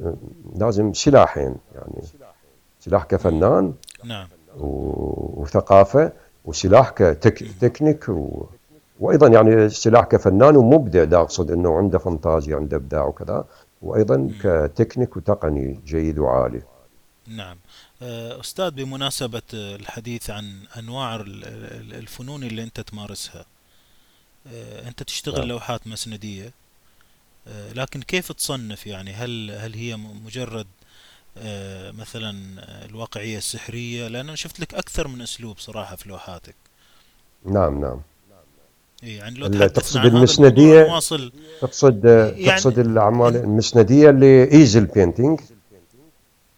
لازم سلاحين يعني سلاح كفنان نعم. و- وثقافة وسلاح كتكنيك و... وأيضا يعني سلاح كفنان ومبدع دا أقصد إنه عنده فانتازيا عنده إبداع وكذا. وأيضا كتكنيك وتقني جيد وعالي. نعم. آه، أستاذ بمناسبة آه، الحديث عن ال- الفنون اللي أنت تمارسها آه، أنت تشتغل نعم. لوحات مسندية آه، لكن كيف تصنف؟ يعني هل هل هي مجرد مثلا الواقعية السحرية؟ لأن أنا شفت لك أكثر من أسلوب صراحة في لوحاتك. نعم نعم. يعني لو تقصد نواصل تقصد يعني تقصد الأعمال أنت المسندية اللي ايزل بينتينج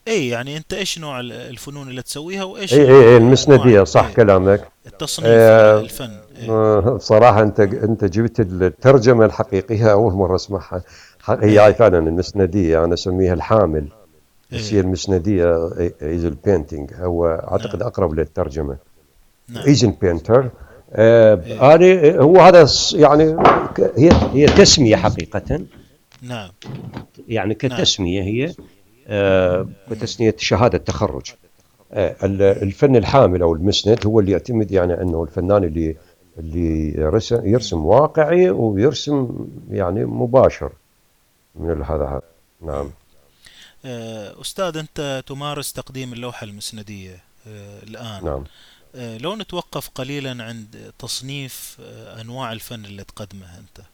اي يعني أنت إيش نوع ال- الفنون اللي تسويها وإيش اي اي اي انواع المسندية ال- صح إيه. كلامك. التصنيف ال- آه، الفن اي آه، بصراحة أنت أنت جبت الترجمة الحقيقية أول مرة أسمعها. ح- هي هاي اي فعلا المسندية أنا أسميها الحامل. بس هي اي المسندية easel painting هو أعتقد نعم. أقرب للترجمة. نعم. easel painter آه هذه هو هذا يعني هي هي تسمية حقيقة. نعم. يعني نعم. كتسمية هي آه مم. كتسمية شهادة تخرج آه، ال- الفن الحامل أو المسند هو اللي يعتمد يعني أنه الفنان اللي اللي يرسم, يرسم واقعي ويرسم يعني مباشر من هذا هذا. نعم. آه، أستاذ أنت تمارس تقديم اللوحة المسندية آه، الآن. نعم. آه، لو نتوقف قليلا عند تصنيف آه، أنواع الفن اللي تقدمه أنت.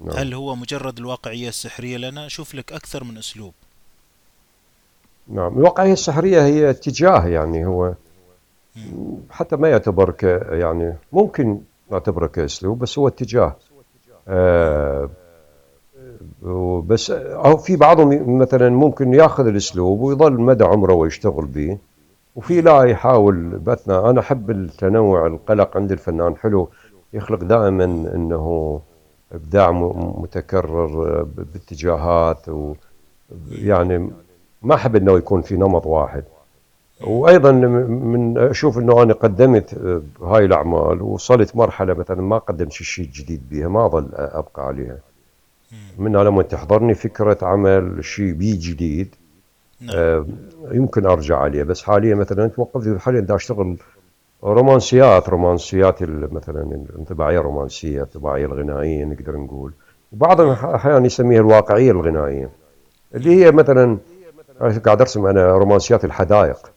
نعم. هل هو مجرد الواقعية السحرية؟ لأن أشوف لك أكثر من أسلوب. نعم الواقعية السحرية هي اتجاه يعني هو مم. حتى ما يعتبر ك يعني ممكن نعتبره كاسلوب بس هو اتجاه. آه بس أو في بعضهم مثلا ممكن ياخذ الأسلوب ويظل مدى عمره ويشتغل به. وفي. لا يحاول بثنا أنا أحب التنوع القلق عند الفنان حلو يخلق دائما إنه إبداع متكرر باتجاهات مم. ويعني ما أحب إنه يكون في نمط واحد. وأيضا من أشوف إنه أنا قدمت هاي الأعمال وصلت مرحلة مثلا ما قدمت شيء جديد بها ما أظل أبقى عليها. من لما تحضرني فكرة عمل شيء بي جديد نعم. آه، يمكن أرجع عليه. بس حاليا مثلا توقفت حاليا دا اشتغل رومانسيات رومانسيات مثلا الانطباعيه الرومانسيه الانطباعيه الغنائية نقدر نقول. وبعضهم أح- أحيانا يسميها الواقعية الغنائية. اللي. هي مثلا قاعد أرسم أنا رومانسيات الحدائق.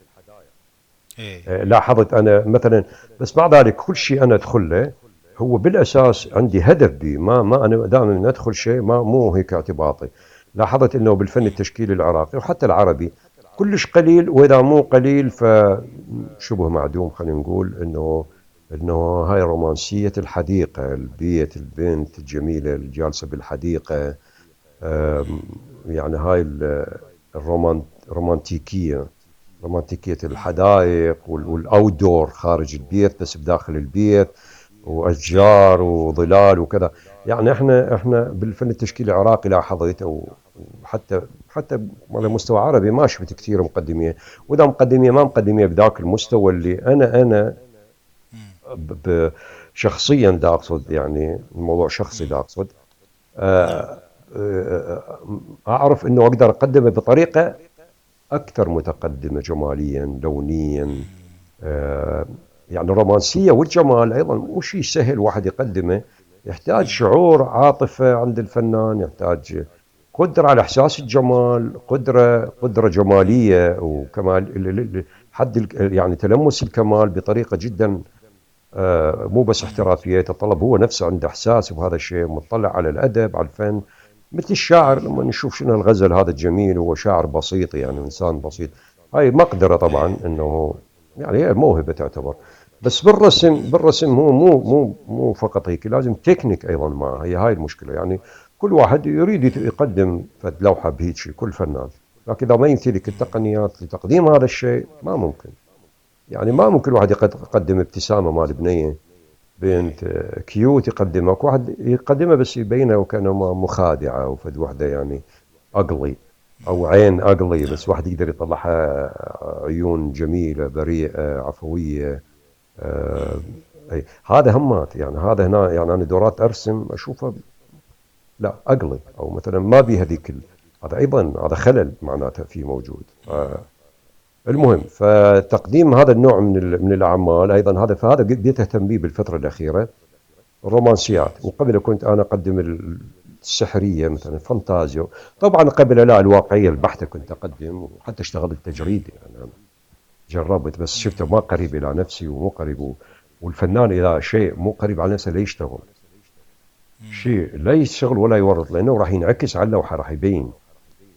إيه. آه، لاحظت أنا مثلا بس مع ذلك كل شيء أنا أدخل له هو بالأساس عندي هدف بي. ما ما أنا دائما ندخل شيء ما مو هيك اعتباطي. لاحظت إنه بالفن. التشكيلي العراقي وحتى العربي كلش قليل وإذا مو قليل فشبه معدوم خلينا نقول إنه إنه هاي رومانسيه الحديقة البيت البنت الجميلة الجالسة بالحديقة آم، مم. يعني هاي ال- الرومان رومانتيكيه رومانتيكية مم. الحدائق والأوتدور خارج البيت بس بداخل البيت وأشجار وظلال وكذا يعني إحنا إحنا بالفن التشكيلي العراقي لاحظت أو حتى حتى على مستوى عربي ما شفت كثير مقدميه وإذا مقدميه ما مقدميه بذاك المستوى اللي أنا أنا شخصيا دا أقصد يعني الموضوع شخصي. دا أقصد نعم آه، آه، أعرف إنه أقدر أقدمه بطريقة أكثر متقدمة جماليا لونيا. آه، يعني الرومانسية والجمال أيضا مو شيء سهل واحد يقدمه يحتاج شعور عاطفة عند الفنان يحتاج قدرة على إحساس الجمال قدرة قدرة جمالية وكمال حد يعني تلمس الكمال بطريقة جدا آه، مو بس احترافية يتطلب هو نفسه عنده إحساس بهذا الشيء مطلع على الأدب على الفن. مثل الشاعر لما نشوف شنو الغزل هذا الجميل هو شاعر بسيط يعني إنسان بسيط. هاي مقدرة طبعا إنه يعني هي موهبة تعتبر. بس بالرسم بالرسم هو مو مو مو فقط هيك لازم تكنيك أيضا معه. هي هاي المشكلة يعني. كل واحد يريد يقدم فد لوحة بهيك شيء كل فنان. لكن إذا ما يمتلك التقنيات لتقديم هذا الشيء ما ممكن. يعني ما ممكن واحد يقدم ابتسامة مال بنية. بنت cute يقدمك واحد يقدمها بس يبينها وكانه مخادعة وفد وحدة يعني أقلي أو عين أقلي بس واحد يقدر يطلعها عيون جميلة بريئة عفوية آه هذا همات يعني. هذا هنا يعني أنا دورات أرسم أشوفها لا اقلي أو مثلا ما بي هذيك هذا أيضا هذا خلل معناته في موجود. آه. المهم فتقديم هذا النوع من من الأعمال أيضا هذا فهذا بديت اهتم به بالفترة الأخيرة. الرومانسيات وقبل كنت أنا أقدم السحرية مثلا فانتازيا. طبعا قبل لا الواقعية البحته كنت أقدم وحتى اشتغلت تجريدي يعني جربت بس شفته ما قريب إلى نفسي ومو قريب والفنان إذا شيء مو قريب على نفسه لا يشتغل. شيء لا يشتغل ولا يورط لأنه راح ينعكس على اللوحة راح يبين.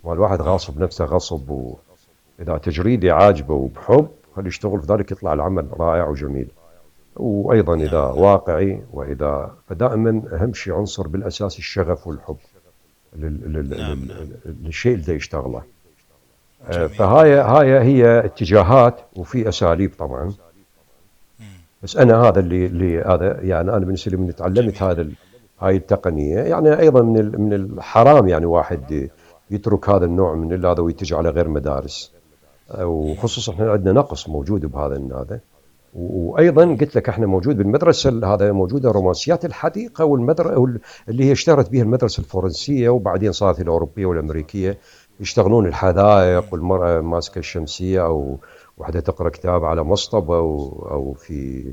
والواحد غاصب نفسه غصب واذا تجريدي عاجبه وبحب خليه يشتغل؟ في ذلك يطلع العمل رائع وجميل. وأيضا إذا واقعي وإذا فدائما أهم شيء عنصر بالأساس الشغف والحب. للشيء اللي يشتغله. فهاي هاي هي اتجاهات وفي أساليب طبعا. بس أنا هذا اللي اللي هذا يعني أنا بالنسبة لي من تعلمت هذا هاي التقنية يعني أيضا من من الحرام يعني واحد يترك هذا النوع من هذا ويتجه على غير مدارس. وخصوصا إحنا عندنا نقص موجود بهذا هذا وأيضا قلت لك إحنا موجود بالمدرسة هذا موجوده رومانسيات الحديقة والمدرسة اللي هي اشتهرت بها المدرسة الفرنسية وبعدين صارت الأوروبية والأمريكية. يشتغلون الحدائق والمرأة ماسكة الشمسية أو وحدة تقرأ كتاب على مصطبة أو, أو في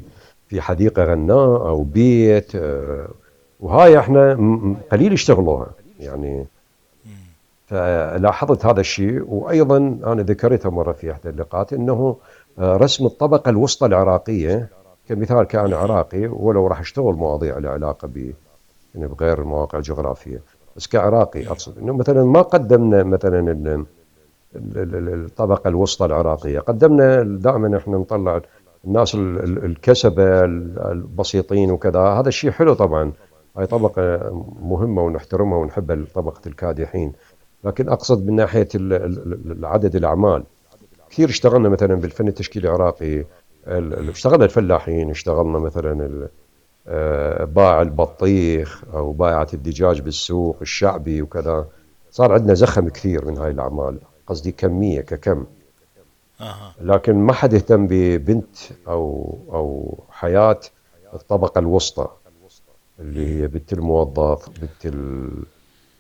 في حديقة غناء أو بيت آه، وهاي إحنا قليل يشتغلوها. يعني فلاحظت هذا الشيء وأيضا أنا ذكرتها مرة في إحدى اللقاءات إنه آه، رسم الطبقة الوسطى العراقية كمثال كان عراقي ولو راح اشتغل مواضيع لها علاقة ب يعني بغير المواقع الجغرافية. بس كعراقي أقصد إنه مثلا ما قدمنا مثلا الطبقة الوسطى العراقية. قدمنا دائما إحنا نطلع الناس الكسبة البسيطين وكذا. هذا الشيء حلو طبعا. هاي طبقة مهمة ونحترمها ونحبها طبقة الكادحين لكن أقصد من ناحية عدد الأعمال. كثير اشتغلنا مثلا بالفن التشكيلي العراقي. اشتغلنا الفلاحين اشتغلنا مثلا آه، باع البطيخ أو بائعه الدجاج بالسوق الشعبي وكذا. صار عندنا زخم كثير من هاي الأعمال. قصدي كمية ككم. لكن ما حد اهتم ببنت أو أو حياة الطبقة الوسطى. اللي هي بنت الموظف بنت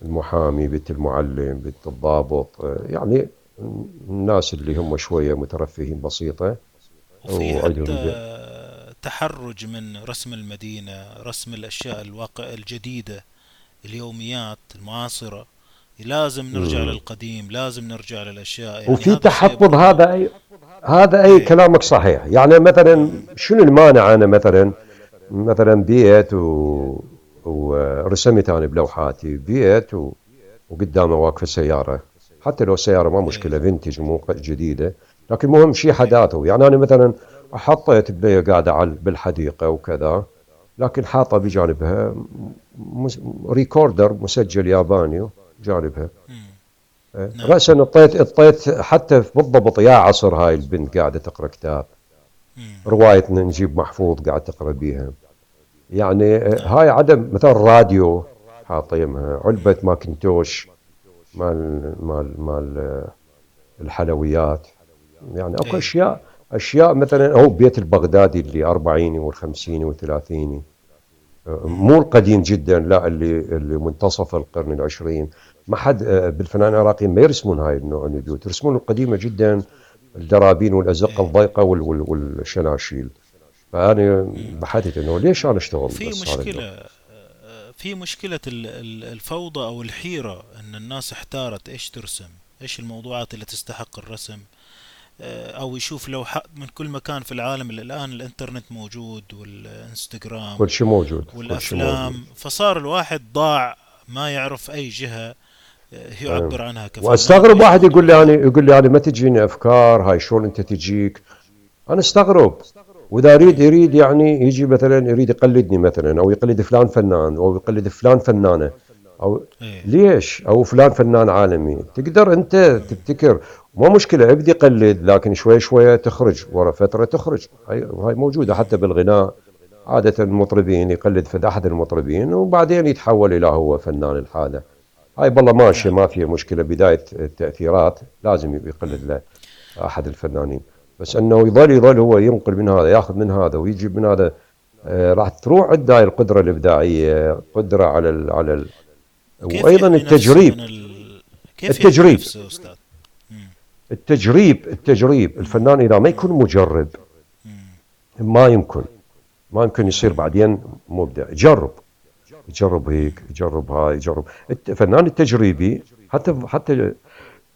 المحامي بنت المعلم بنت الضابط. يعني الناس اللي هم شوية مترفهين بسيطة. وفي حتى تحرج من رسم المدينة رسم الأشياء الواقع الجديدة اليوميات المعاصرة. لازم نرجع مم. للقديم لازم نرجع للأشياء. يعني وفي تحفظ هذا أي هذا أي إيه. كلامك صحيح. يعني مثلا شنو المانع أنا مثلا؟ مثلا بيت و... ورسمت أنا بلوحاتي بيت و... وقدامه واقفة سيارة حتى لو السيارة ما مشكلة vintage مو جديدة. لكن مهم شيء حداثة. يعني أنا مثلا حطيت بنية قاعدة على بالحديقة وكذا لكن حاطة بجانبها recorder مسجل ياباني جانبها. إيه،. رأسا اطيت اطيت حتى بالضبط يا عصر هاي البنت قاعدة تقرأ كتاب. رواية نجيب محفوظ قاعد تقرأ بيها. يعني إيه، هاي عدم مثلا راديو حاطيمها علبة ماكنتوش مال مال مال الحلويات. يعني أكو إيه. أشياء أشياء مثلا هو بيت البغدادي اللي 40 وال50 وال30 مو القديم جدا لا اللي اللي منتصف القرن العشرين. ما حد بالفنان العراقي ما يرسمون هاي النوع من البيوت. يرسمون القديمة جدا. الدرابين والأزقة الضيقة والشناشيل فأنا بحثت إنه ليش أنا أشتغل في مشكلة في ال- الفوضى أو الحيرة أن الناس احتارت إيش ترسم إيش الموضوعات اللي تستحق الرسم آه، أو يشوف لوحات من كل مكان في العالم الآن الإنترنت موجود والإنستغرام كل شيء موجود كل شيء موجود فصار الواحد ضاع ما يعرف أي جهة آه، أيوة. يعبر عنها كفنان واستغرب واحد يقول لي أنا يقول لي أنا ما تجيني أفكار هاي شلون أنت تجيك؟ أنا استغرب. وإذا يريد يريد يعني يجي مثلا يريد يقلدني مثلا أو يقلد فلان فنان أو يقلد فلان فنانة. أو إيه. ليش؟ أو فلان فنان عالمي. تقدر أنت تبتكر. ما مشكلة ابدي قلد لكن شوي شوية تخرج ورا فترة تخرج. هاي هاي موجودة حتى بالغناء. عادة المطربين يقلد فد أحد المطربين وبعدين يتحول إلى هو فنان الحالة. هاي بالله ماشيه ما فيها مشكلة. بداية التأثيرات لازم يقلد له أحد الفنانين. بس أنه يظل يظل هو ينقل من هذا ياخذ من هذا ويجيب من هذا. آه، راح تروح عنده هاي القدرة الإبداعية قدرة على ال على ال. كيف وأيضا نفسه التجريب. كيف يحمي التجريب. التجريب التجريب. الفنان إذا ما يكون مجرب. ما يمكن. ما يمكن يصير بعدين مبدع. يجرب يجرب هيك يجرب هاي يجرب. الفنان التجريبي حتى حتى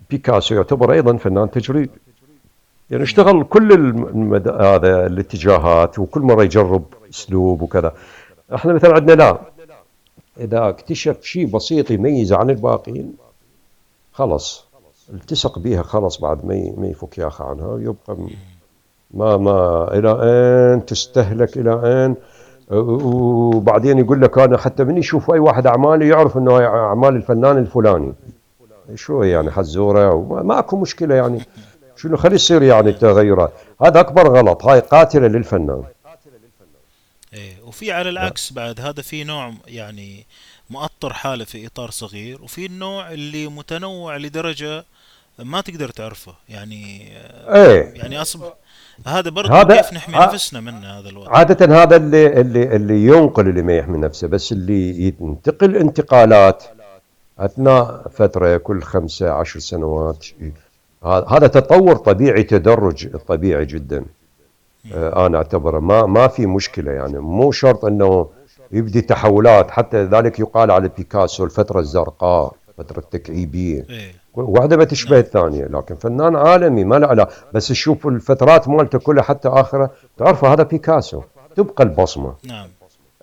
بيكاسو يعتبر أيضا فنان تجريبي. يعني. اشتغل كل الم- المد... هذا الاتجاهات وكل مرة يجرب أسلوب وكذا. إحنا مثلا عندنا لا. إذا اكتشف شيء بسيط يميزه عن الباقيين خلص التصق بيها خلص بعد ما ما يفك ياخى عنها ويبقى ما ما إلى أين تستهلك إلى أين؟ وبعدين يقول لك أنا حتى من يشوف أي واحد أعمالي يعرف إنه هاي أعمال الفنان الفلاني. شو يعني حزورة؟ ماكو مشكلة يعني. شنو خلي يصير يعني التغيرات. هذا أكبر غلط. هاي قاتلة للفنان. إيه وفي على العكس بعد. هذا في نوع يعني مؤطر حالة في إطار صغير وفي النوع اللي متنوع لدرجة ما تقدر تعرفه. يعني إيه. يعني أصبح هذا برضو هذا كيف نحمي نفسنا من هذا الوضع؟ عادة هذا اللي اللي اللي ينقل اللي ما يحمي نفسه بس اللي ينتقل انتقالات. أثناء فترة كل خمسة عشر سنوات هذا تطور طبيعي تدرج طبيعي جدا. آه، أنا أعتبره ما ما في مشكلة يعني. مو شرط إنه يبدي تحولات. حتى ذلك يقال على بيكاسو الفترة الزرقاء فترة التكعيبية إيه. واحدة ما تشبه نعم. الثانية لكن فنان عالمي ما له بس تشوف الفترات مالته كلها حتى آخرة. تعرف هذا بيكاسو؟ تبقى البصمة. نعم.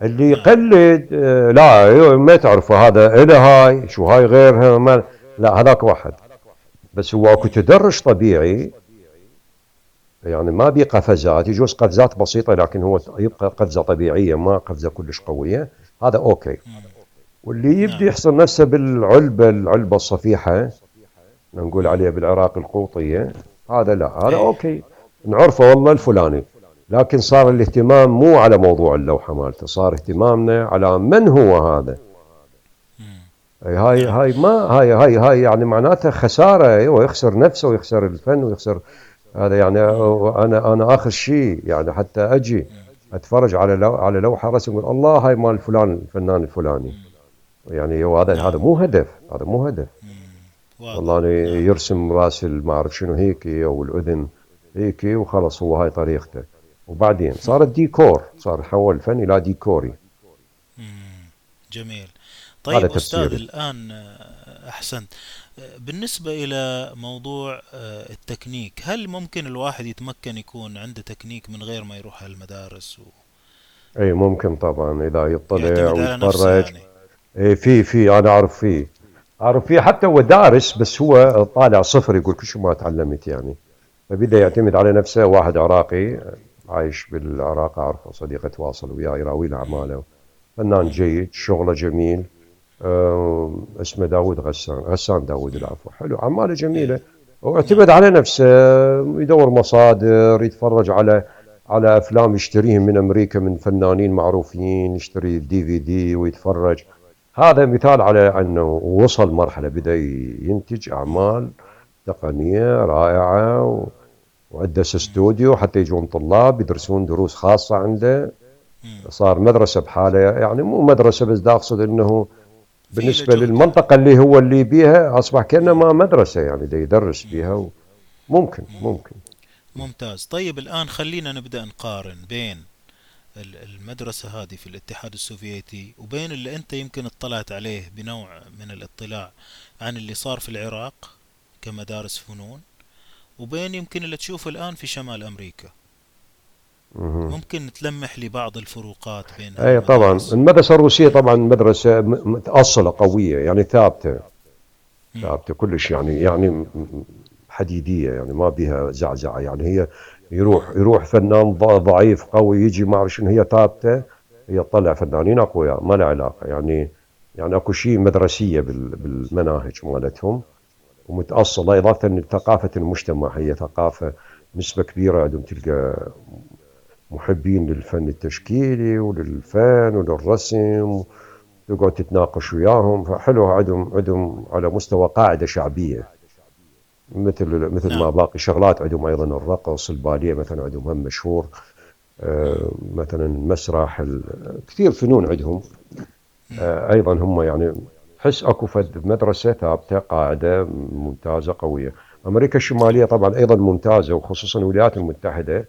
اللي نعم يقلد آه، لا ما تعرفه هذا. إله هاي شو هاي غيرها ما لا هذاك واحد. بس هو أكو تدرج طبيعي. يعني ما بي قفزات يجوز قفزات بسيطة لكن هو يبقى قفزة طبيعية ما قفزة كلش قوية. هذا okay. مم. واللي يبدي نعم. يحصر نفسه بالعلبة العلبة الصفيحة نقول عليها بالعراق القوطية هذا لا هذا إيه. okay. نعرفه والله الفلاني. لكن صار الاهتمام مو على موضوع اللوحة مالته صار اهتمامنا على من هو هذا. هاي نعم هاي ما هاي هاي هاي يعني معناتها خسارة أيوه يخسر نفسه ويخسر الفن ويخسر هذا يعني أنا أنا آخر شيء يعني حتى أجي أتفرج على لو على لوحة رسم أقول الله هاي مال فلان الفنان الفلاني. يعني هو هذا هذا مو هدف هذا مو هدف. والله أنا نعم. يرسم رأس ما اعرف شنو هيك أو الأذن هيك وخلص هو هاي طريقته. وبعدين صار الديكور صار حول الفن إلى ديكوري. جميل. هذا طيب أستاذ تفسيري الآن آه، أحسنت. بالنسبة إلى موضوع آه، التكنيك هل ممكن الواحد يتمكن يكون عنده تكنيك من غير ما يروح على المدارس اي ممكن طبعا إذا يطلع ويتفرج. يعني. اي في في أنا أعرف فيه اعرف فيه حتى هو دارس بس هو طالع صفر يقول كل شيء ما تعلمت يعني. فبدأ يعتمد على نفسه واحد عراقي عايش بالعراق أعرفه صديق اتواصل وياه يراوي له أعماله. فنان جيد شغله جميل. آه، اسمه داود غسان غسان داود العفو. حلو أعماله جميلة. واعتمد على نفسه يدور مصادر يتفرج على على أفلام يشتريهم من أمريكا من فنانين معروفين يشتري دي في دي ويتفرج. هذا مثال على أنه وصل مرحلة بدأ ينتج أعمال تقنية رائعة و... وأدس استوديو حتى يجون طلاب يدرسون دروس خاصة عنده. صار مدرسة بحالة يعني مو مدرسة بس بالنسبة جهد يعني للمنطقة اللي هو اللي بيها أصبح كأنه ما مدرسة يعني دا يدرس. بيها ممكن مم. ممكن ممتاز طيب الآن خلينا نبدأ نقارن بين المدرسة هذه في الاتحاد السوفيتي وبين اللي أنت يمكن اطلعت عليه بنوع من الاطلاع عن اللي صار في العراق كمدارس فنون وبين يمكن اللي تشوفه الآن في شمال أمريكا. ممكن تلمح لي بعض الفروقات بين اي طبعا هالمدارس المدرسة الروسية طبعا مدرسة م- متأصلة قوية يعني ثابتة مم. ثابتة كلش يعني يعني حديدية يعني ما بيها زعزعة يعني هي يروح يروح فنان ضعيف قوي يجي ما شنو هي ثابتة هي تطلع فنانين اقوياء ما له علاقة. يعني يعني أكو شيء مدرسية بال- بالمناهج مالتهم ومتأصلة. إضافة لثقافة المجتمع هي ثقافة نسبة كبيرة عندهم تلقى محبين للفن التشكيلي وللفن وللرسم تقعد تتناقش وياهم. فحلو عندهم عندهم على مستوى قاعدة شعبية. مثل مثل ما نعم. باقي شغلات عندهم أيضا الرقص الباليه مثلا عندهم هم مشهور آه، مثلا المسرح ال- كثير فنون عندهم. آه، أيضا هم يعني تحس أكو فد مدرسة ثابتة قاعدة ممتازة قوية. أمريكا الشمالية طبعا أيضا ممتازة وخصوصا الولايات المتحدة.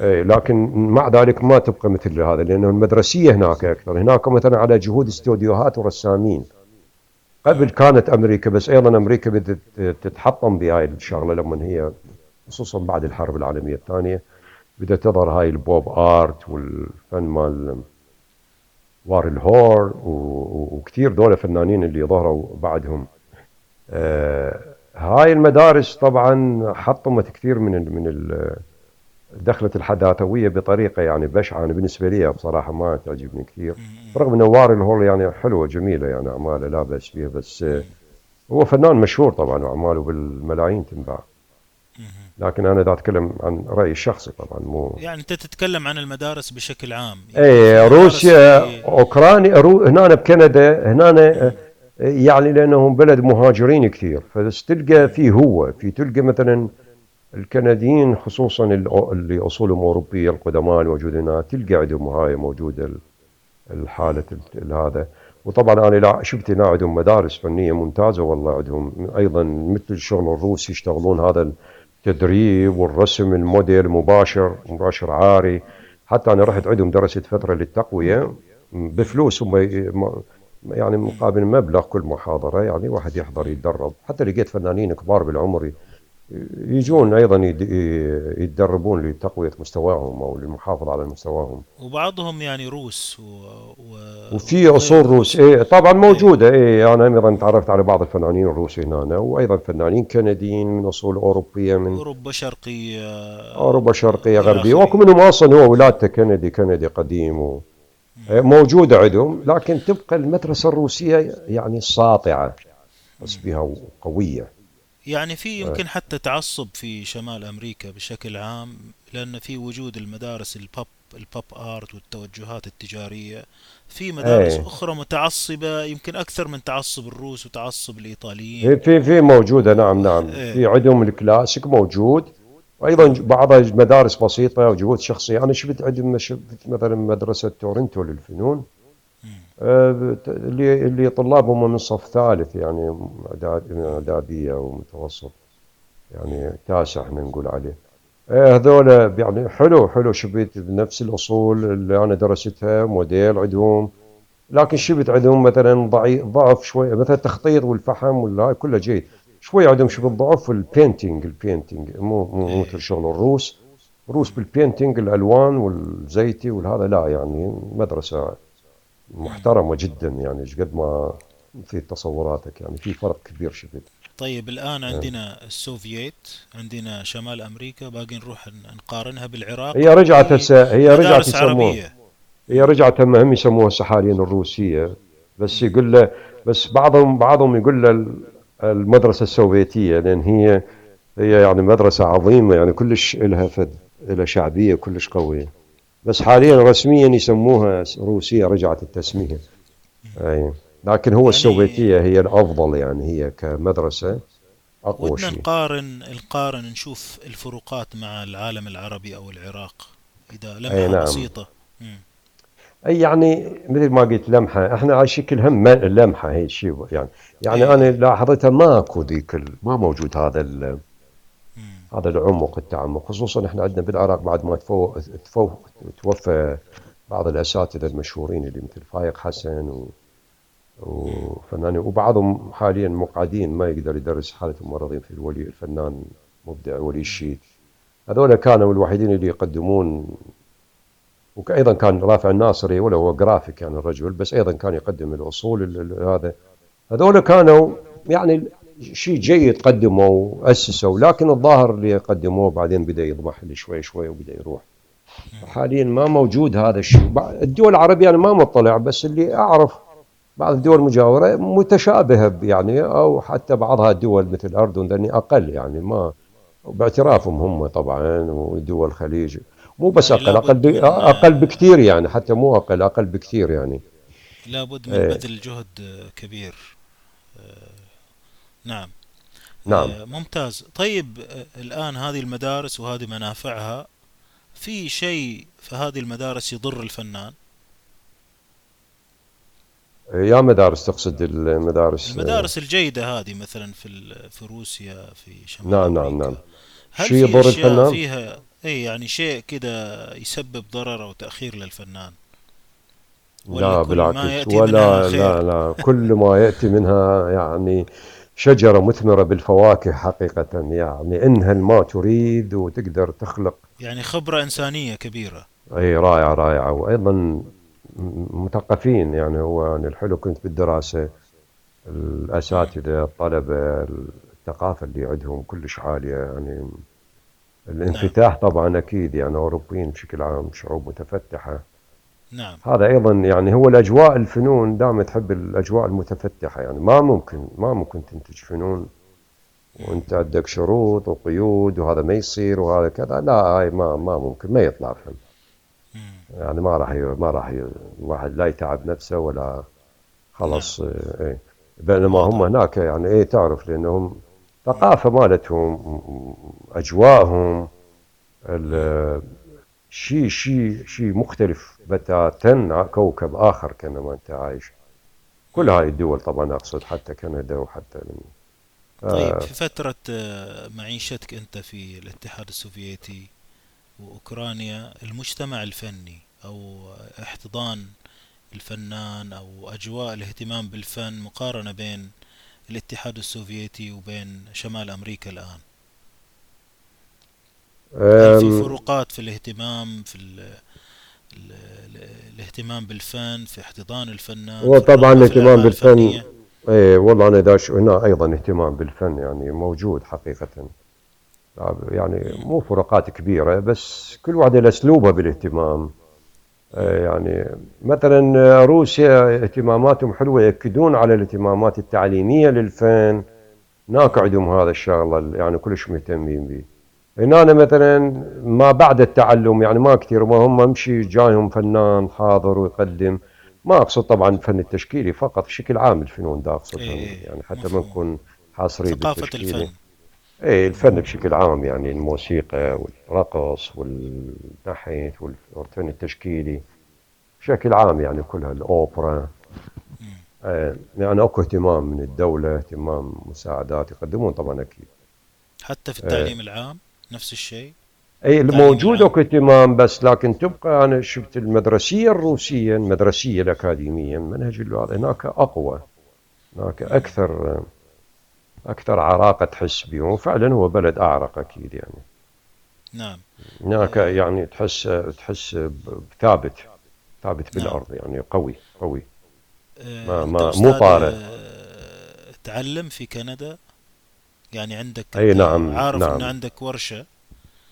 إيه، لكن مع ذلك ما تبقى مثل هذا لأنه المدرسية هناك أكثر. هناك مثلا على جهود استوديوهات ورسامين. قبل كانت أمريكا بس أيضا أمريكا بدأت تتحطم بهاي الشغلة لما هي خصوصا بعد الحرب العالمية الثانية بدأت تظهر هاي البوب آرت والفن مال وارل هور و- و- وكثير دول فنانين اللي ظهروا بعدهم. آه، هاي المدارس طبعا حطمت كثير من ال من ال دخلت الحداثوية بطريقة يعني بشعة. أنا بالنسبة لي بصراحة ما تعجبني كثير. مم. برغم ان وارل هول يعني حلوة جميلة يعني أعماله لا بأس فيها بس هو فنان مشهور طبعا وأعماله بالملايين تنباع. لكن أنا دا أتكلم عن رأيي الشخصي طبعا مو يعني أنت تتكلم عن المدارس بشكل عام. يعني مدارس روسيا في أوكرانيا رو هنا بكندا هنا آه، يعني لأنهم بلد مهاجرين كثير. فبس تلقى في هو في تلقى مثلا الكنديين خصوصا اللي أصولهم أوروبية القدماء الموجودين تلقى عندهم هاي موجوده ال- الحالة ال- هذا. وطبعا أنا شفت هنا عندهم مدارس فنية ممتازة والله عندهم أيضا مثل الشغل الروسي يشتغلون هذا التدريب والرسم الموديل مباشر مباشر عاري. حتى أنا رحت عندهم درست فترة للتقوية بفلوس هم يعني مقابل مبلغ كل محاضرة يعني واحد يحضر يتدرب. حتى لقيت فنانين كبار بالعمر يجون أيضا يتدربون لتقوية مستواهم أو للمحافظة على مستواهم. وبعضهم يعني روس و... و... وفي أصول روس. إيه طبعا إيه. موجودة. إيه أنا أيضا تعرفت على بعض الفنانين الروس هنا وأيضا فنانين كنديين من أصول أوروبية من أوروبا شرقية. أوروبا شرقية غربية واكو منهم أصلا هو ولادته كندي كندي قديم و... إيه موجودة عندهم. لكن تبقى المدرسة الروسية يعني ساطعة بس بها قوية. يعني في يمكن حتى تعصب في شمال أمريكا بشكل عام لأن في وجود المدارس ال pop ال pop art والتوجهات التجارية. في مدارس إيه. أخرى متعصبة يمكن أكثر من تعصب الروس وتعصب في الإيطاليين في في موجودة نعم نعم. في إيه عندهم الكلاسيك موجود. وأيضا بعضها مدارس بسيطة وجهود شخصيه أنا شفت عندهم شفت مثلا مدرسة تورنتو للفنون. اللي اللي طلابهم من صف ثالث يعني أعدادية ومتوسط. يعني تاسع إحنا نقول عليه. آه، هذول يعني حلو حلو. شفت بنفس الأصول اللي أنا درستها موديل عندهم لكن شفت عندهم مثلا ضعف شوي. مثلا التخطيط والفحم ولا كله جيد. شوي عندهم شبه ضعف ال painting ال painting مو مو مثل إيه شغل الروس. الروس بال painting الألوان والزيتي والهذا لا يعني مدرسة. محترمة جدا يعني إيش قد ما في تصوراتك يعني في فرق كبير شفت طيب الآن آه. عندنا السوفييت عندنا شمال أمريكا باقي نروح نقارنها بالعراق هي رجعت هسه هي رجعت يسموها هي رجعت هم يسموها هسه حاليا الروسية بس. يقول له بس بعضهم بعضهم يقول له ال- المدرسة السوفيتية لأن هي هي يعني مدرسة عظيمة يعني كلش لها فد لها شعبية كلش قوية بس حاليا رسميا يسموها روسية رجعت التسمية. أي. لكن هو يعني السوفيتية هي الأفضل يعني هي كمدرسة أقوى ودنا شيء. نقارن نقارن نشوف الفروقات مع العالم العربي أو العراق إذا لمحة نعم. بسيطة. مم. أي يعني مثل ما قلت لمحة إحنا على شكل هم لمحة هي شيء يعني. يعني أنا لاحظتها ماكو ذيك ما موجود هذا. هذا العمق التعمق خصوصا إحنا عندنا بالعراق بعد ما تفو تفو توفى بعض الأساتذة المشهورين اللي مثل فايق حسن و وفنانين وبعضهم حاليا مقعدين ما يقدر يدرس حالة الممرضين في الولي الفنان مبدع ولي الشيد هذول كانوا الوحيدين اللي يقدمون وأيضا كان رافع الناصري ولا هو جرافيك يعني الرجل بس أيضا كان يقدم الأصول هذا. هذول كانوا يعني شيء جيد قدموا وأسسوا لكن الظاهر اللي قدموه بعدين بدأ يضمح لي شوي شوي وبدأ يروح. حاليا ما موجود هذا الشيء. الدول العربية أنا ما مطلع بس اللي أعرف بعض الدول المجاورة متشابهة يعني أو حتى بعضها الدول مثل الأردن لأني أقل يعني ما باعترافهم هم طبعا ودول الخليج. مو بس يعني ب... من أقل بكثير يعني حتى مو أقل أقل بكثير يعني. لابد من إيه. بذل جهد كبير. نعم. نعم. آه، ممتاز. طيب آه، الآن هذه المدارس وهذه منافعها في شيء في هذه المدارس يضر الفنان؟ يا مدارس تقصد المدارس؟ المدارس الجيدة هذه مثلا في في روسيا في شمال نعم نعم نعم. هل شيء في يضر الفنان؟ فيها؟ أي يعني شيء كده يسبب ضرر أو تأخير للفنان؟ ولا لا بالعكس. ولا لا لا. كل ما يأتي منها يعني شجرة مثمرة بالفواكه حقيقة يعني إنها ما تريد وتقدر تخلق. يعني خبرة إنسانية كبيرة. أي رائعة رائعة وأيضا م- مثقفين يعني هو يعني الحلو كنت بالدراسة مم. الأساتذة الطلبة الثقافة اللي عندهم كلش عالية يعني نعم. الانفتاح طبعا أكيد يعني أوروبيين بشكل عام شعوب متفتحة. نعم هذا أيضا يعني هو الأجواء الفنون دائما تحب الأجواء المتفتحة يعني ما ممكن ما ممكن تنتج فنون مم. وأنت عندك شروط وقيود وهذا ما يصير وهذا كذا لا هاي ما ما ممكن ما يطلع فن. يعني ما راح ما راح الواحد لا يتعب نفسه ولا نعم خلص آه، إيه بينما هم هناك يعني إيه تعرف لأنهم ثقافة مالتهم. ال- شيء شيء شيء مختلف. بتاتا كوكب آخر كأنما أنت عايش. كل. هاي الدول طبعا أقصد حتى كندا وحتى من طيب آه. في فترة آه، معيشتك أنت في الاتحاد السوفيتي وأوكرانيا المجتمع الفني أو احتضان الفنان أو أجواء الاهتمام بالفن مقارنة بين الاتحاد السوفيتي وبين شمال أمريكا الآن؟ هل في فروقات في الاهتمام في ال ال ال الاهتمام بالفن في احتضان الفنان هو في طبعا الرغبة في الاهتمام بالفن إيه والله أنا داش هنا أيضا اهتمام بالفن يعني موجود حقيقة يعني مم. مو فروقات كبيرة بس كل واحدة له أسلوبها بالاهتمام. آه، يعني مثلا روسيا اهتماماتهم حلوة يأكدون على الاهتمامات التعليمية للفن. عندهم هذا الشغلة اللي يعني كلش مهتمين به هنا مثلا ما بعد التعلم يعني ما كثير ما هم امشي جايهم فنان حاضر ويقدم. ما أقصد طبعا الفن التشكيلي فقط بشكل عام الفنون دا إيه أقصدهم إيه يعني حتى ما نكون حاصرين ثقافة الفن. إيه الفن بشكل عام يعني الموسيقى والرقص والنحت والفن التشكيلي بشكل عام يعني كلها الأوبرا. مم. آه، يعني أكو اهتمام من الدولة اهتمام مساعدات يقدمون طبعا أكيد. حتى في آه، التعليم العام؟ نفس الشيء؟ اي الموجود العام اكو اهتمام بس لكن تبقى أنا شفت المدرسية الأكاديمية المنهج اللي هذا مم. هناك أقوى هناك مم. أكثر أكثر عراقة تحس بهم. وفعلا هو بلد أعرق أكيد يعني. نعم. هناك آه. يعني تحس تحس ثابت ثابت نعم. بالأرض يعني قوي قوي. آه ما ما مو طارئ. آه تعلم في كندا؟ يعني عندك أي أنت نعم عارف نعم. عندك ورشة.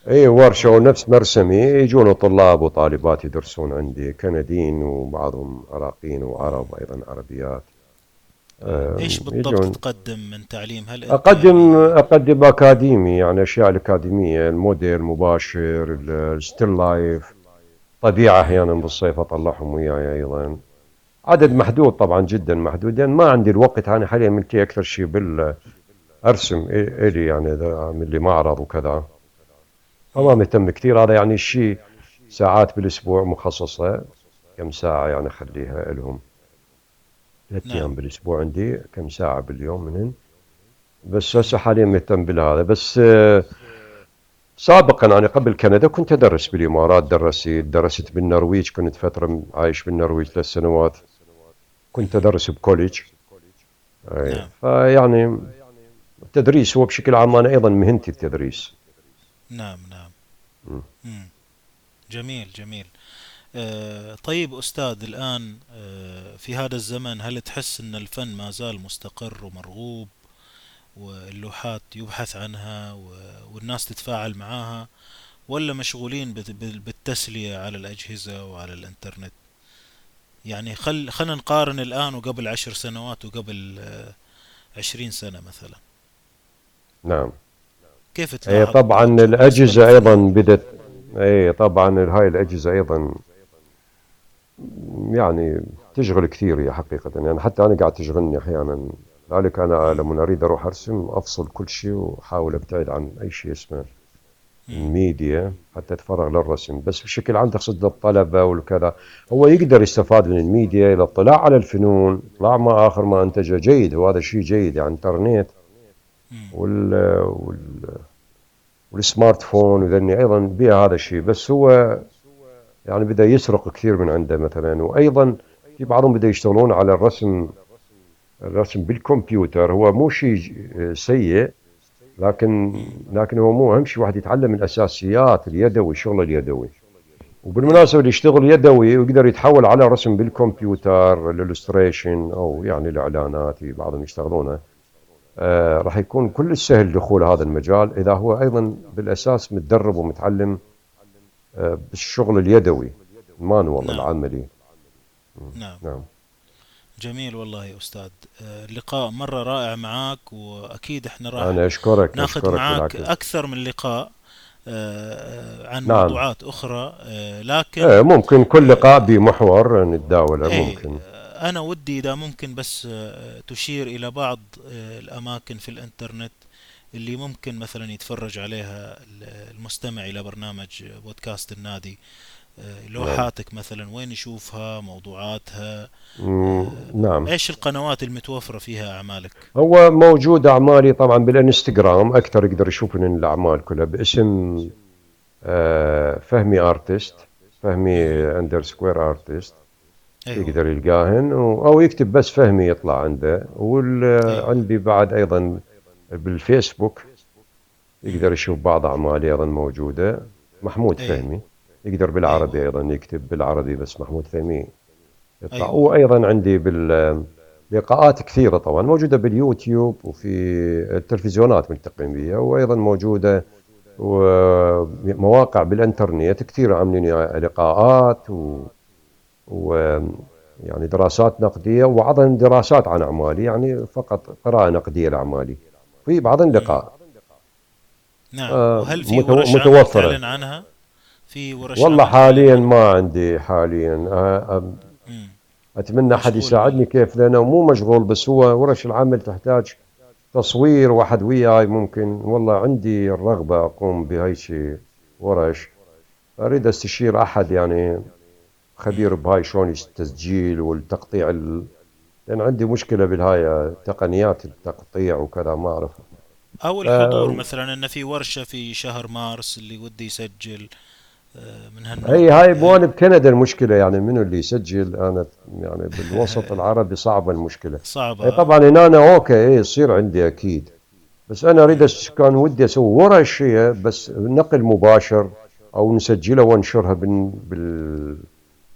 أي ورشة أو ونفس مرسمي. يجون طلاب وطالبات يدرسون عندي كنديين وبعضهم عراقيين. وعرب أيضا عربيات. إيش أم، بالضبط يجون تقدم من تعليم؟ هل أقدم يعني أقدم أكاديمي يعني أشياء الأكاديمية الموديل مباشر ال still life. طبيعة مم. أحيانا بالصيف أطلعهم وياي أيضا. عدد محدود طبعا جدا محدود لأن ما عندي الوقت. أنا حاليا ملتي أكثر شيء بال أرسم إي- إلي يعني إذا أعمل لي معرض وكذا فما. مهتم كثير هذا يعني شيء ساعات بالأسبوع مخصصة كم ساعة يعني أخليها لهم؟ ثلاث نعم. أيام بالأسبوع عندي كم ساعة باليوم منهن بس هسه حاليا مهتم بالهذا. بس سابقا أنا قبل كندا كنت أدرس بالإمارات درست درست بالنرويج كنت فترة عايش بالنرويج ثلاث سنوات. كنت أدرس بكوليج. أي. نعم. فيعني التدريس هو بشكل عام أنا أيضا مهنتي التدريس نعم نعم. م. مم. جميل جميل. آه، طيب أستاذ الآن آه، في هذا الزمن هل تحس أن الفن ما زال مستقر ومرغوب؟ واللوحات يبحث عنها والناس تتفاعل معاها؟ ولا مشغولين بالتسلية على الأجهزة وعلى الإنترنت؟ يعني خل خلينا نقارن الآن وقبل عشر سنوات وقبل آه، عشرين سنة مثلا. نعم كيف اي تلاحظ طبعا بالنسبة الأجهزة أيضا للفنانين بدت اي طبعا هاي الأجهزة أيضا يعني تشغل كثير هي حقيقة يعني حتى أنا قاعد تشغلني أحيانا لذلك مم. لما أريد أروح أرسم أفصل كل شيء وأحاول أبتعد عن أي شيء اسمه. الميديا حتى أتفرغ للرسم بس بشكل عام تقصد للطلبة والكذا هو يقدر يستفاد من الميديا الاطلاع على الفنون اطلاع ما آخر ما أنتجه جيد وهذا شيء جيد يعني الإنترنت مم. وال, وال وال smart phone وذني أيضا بها هذا الشيء. بس هو يعني بدأ يسرق كثير من عنده مثلا. وأيضا في بعضهم بدأ يشتغلون على الرسم الرسم بالكمبيوتر. هو مو شيء سيء لكن. لكن هو مو أهم شيء. واحد يتعلم الأساسيات اليدوي الشغل اليدوي. وبالمناسبة اللي يشتغل يدوي ويقدر يتحول على رسم بالكمبيوتر الإلستريشن أو يعني الإعلانات في بعضهم يشتغلونه. راح يكون كل سهل دخول هذا المجال إذا هو أيضا بالأساس متدرب ومتعلم آه بالشغل اليدوي. المانوال نعم. العملي نعم. نعم. جميل والله يا أستاذ. آه، اللقاء مرة رائع معك وأكيد إحنا راح أنا أشكرك ناخذ أشكرك معك بالعكس. أكثر من لقاء آه، آه، عن نعم. موضوعات أخرى. آه، لكن آه ممكن كل لقاء آه، بمحور نتداوله إيه ممكن. آه، أنا ودي إذا ممكن بس آه، تشير إلى بعض آه، الأماكن في الإنترنت اللي ممكن مثلا يتفرج عليها المستمع إلى برنامج بودكاست النادي. آه، لوحاتك مثلا وين يشوفها موضوعاتها؟ آه، نعم. إيش القنوات المتوفرة فيها أعمالك؟ هو موجود أعمالي طبعا بالإنستغرام أكثر يقدر يشوف من الأعمال كلها باسم آه، فهمي artist فهمي. underscore artist أيوه. يقدر يلقاهن أو يكتب بس فهمي يطلع عنده. وعندي بعد أيضا بالفيسبوك يقدر يشوف بعض أعمالي أيضا موجودة. محمود أيوه. فهمي يقدر بالعربي أيوه. أيضا يكتب بالعربي بس محمود فهمي يطلع. أيوه. وأيضا عندي بال لقاءات كثيرة طبعا موجودة باليوتيوب وفي التلفزيونات ملتقين بها وأيضا موجودة ومواقع بالإنترنت كثير عاملين لقاءات و... و يعني دراسات نقدية وبعضهم دراسات عن أعمالي يعني فقط قراءة نقدية لأعمالي. في بعضهم مم. لقاء. نعم. آه، وهل في ورش متوفرة. تعلن عنها؟ في ورش والله حاليا ما عندي حاليا. آه، آه،. أتمنى أحد يساعدني كيف لأنه مو مشغول بس هو ورش العمل تحتاج تصوير واحد وياي ممكن. والله عندي الرغبة أقوم بهاي شي ورش. أريد أستشير أحد يعني. خبير بهاي شلون التسجيل والتقطيع ال... لأن عندي مشكلة بالهاي تقنيات التقطيع وكذا ما أعرف. أو الحضور آه، مثلا انه في ورشة في شهر مارس اللي ودي يسجل آه، من هالنوع. هي هاي هل بوانب كندا المشكلة يعني منو اللي يسجل؟ أنا يعني بالوسط العربي صعبة المشكلة. أي صعبة طبعا هنا أنا okay إيه يصير عندي أكيد. بس أنا أريد أس- كان ودي أسوي ورش هي بس نقل مباشر أو نسجلها وننشرها بال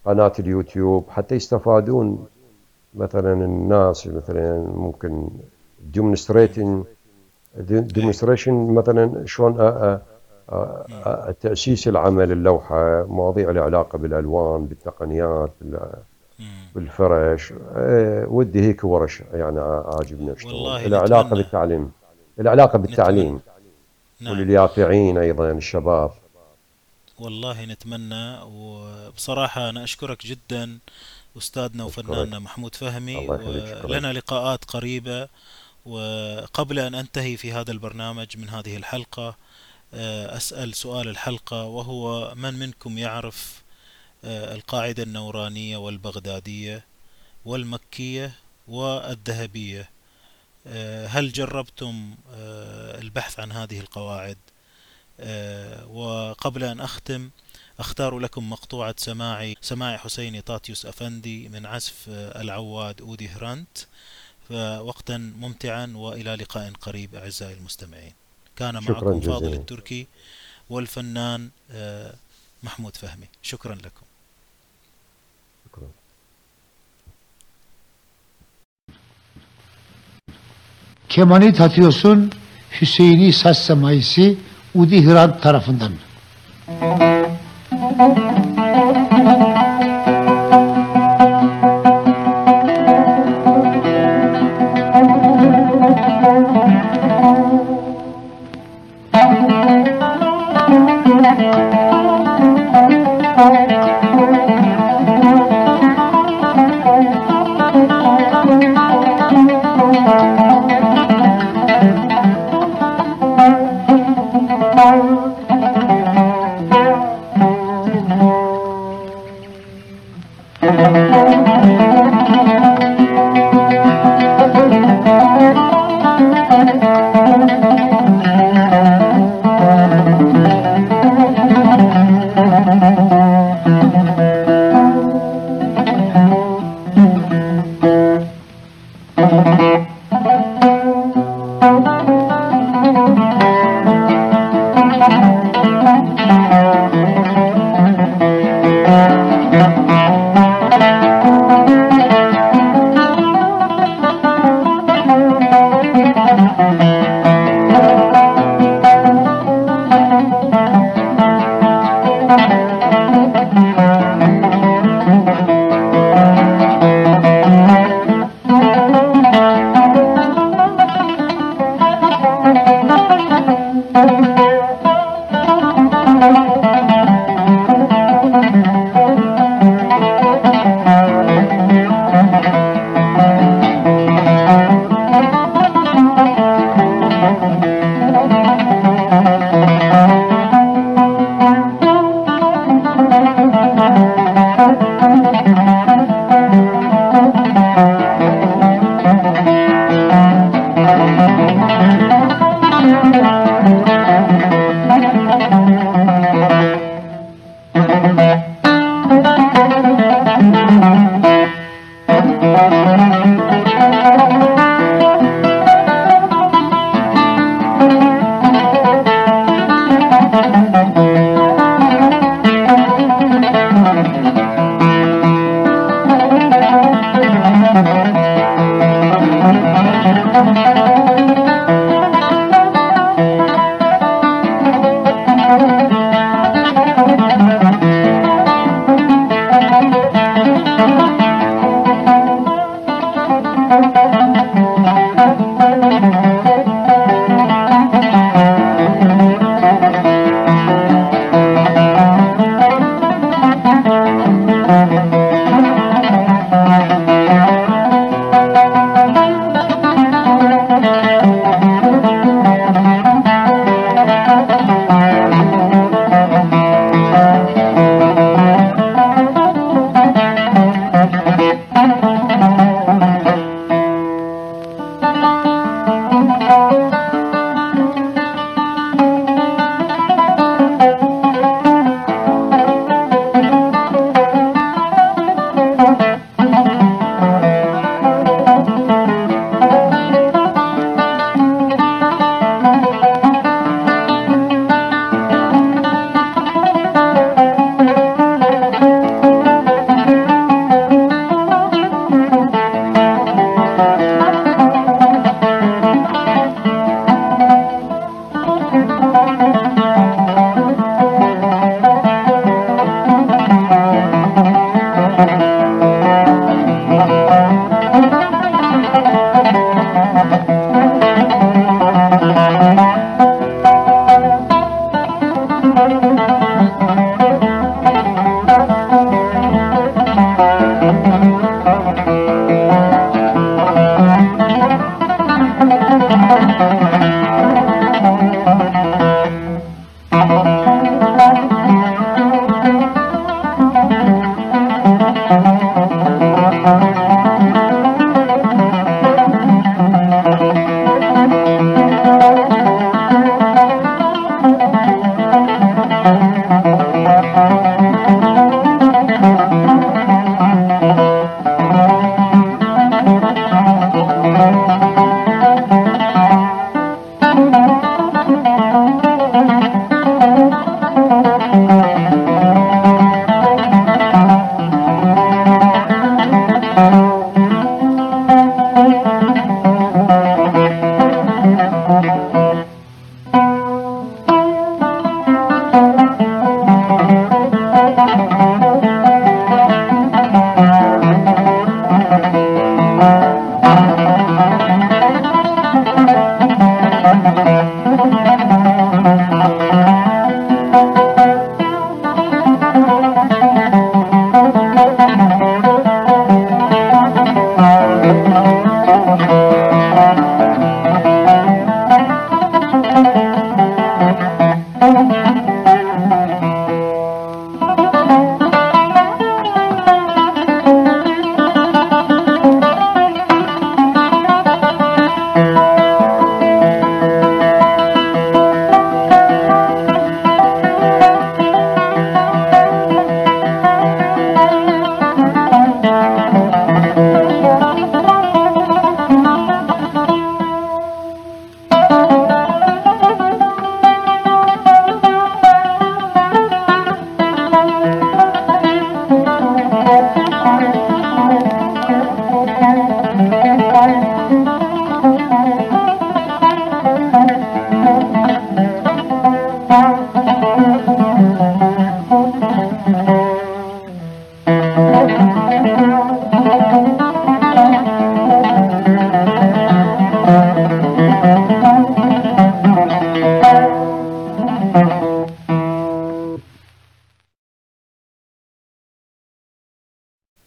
بالقناة اليوتيوب حتى يستفادون مثلا الناس مثلا ممكن اي demonstration مثلا شلون أ- مم. أ- تأسيس العمل اللوحة مواضيع لها علاقة بالألوان بالتقنيات. بالفرش ودي هيك ورش يعني عاجبني أشتغل. والله لها علاقة نتمنى. بالتعليم. لها علاقة نتمنى. بالتعليم نعم. ولليافعين أيضا الشباب. والله نتمنى وبصراحة أنا أشكرك جدا أستاذنا وفناننا محمود فهمي ولنا لقاءات قريبة وقبل أن أنتهي في هذا البرنامج من هذه الحلقة آه، أسأل سؤال الحلقة وهو من منكم يعرف آه، القاعدة النورانية والبغدادية والمكية والذهبية؟ آه، هل جربتم البحث عن هذه القواعد؟ وقبل أن أختم أختار لكم مقطوعة سماعي سماع حسيني طاتيوس أفندي من عزف العواد أودي هرانت. وقتا ممتعا وإلى لقاء قريب أعزائي المستمعين. كان معكم جزيلا. فاضل التركي والفنان محمود فهمي. شكرا لكم. شكرا. Kemanı tatıyorsun Hüseyin'i Saz Semaisi Udi Hrant tarafından.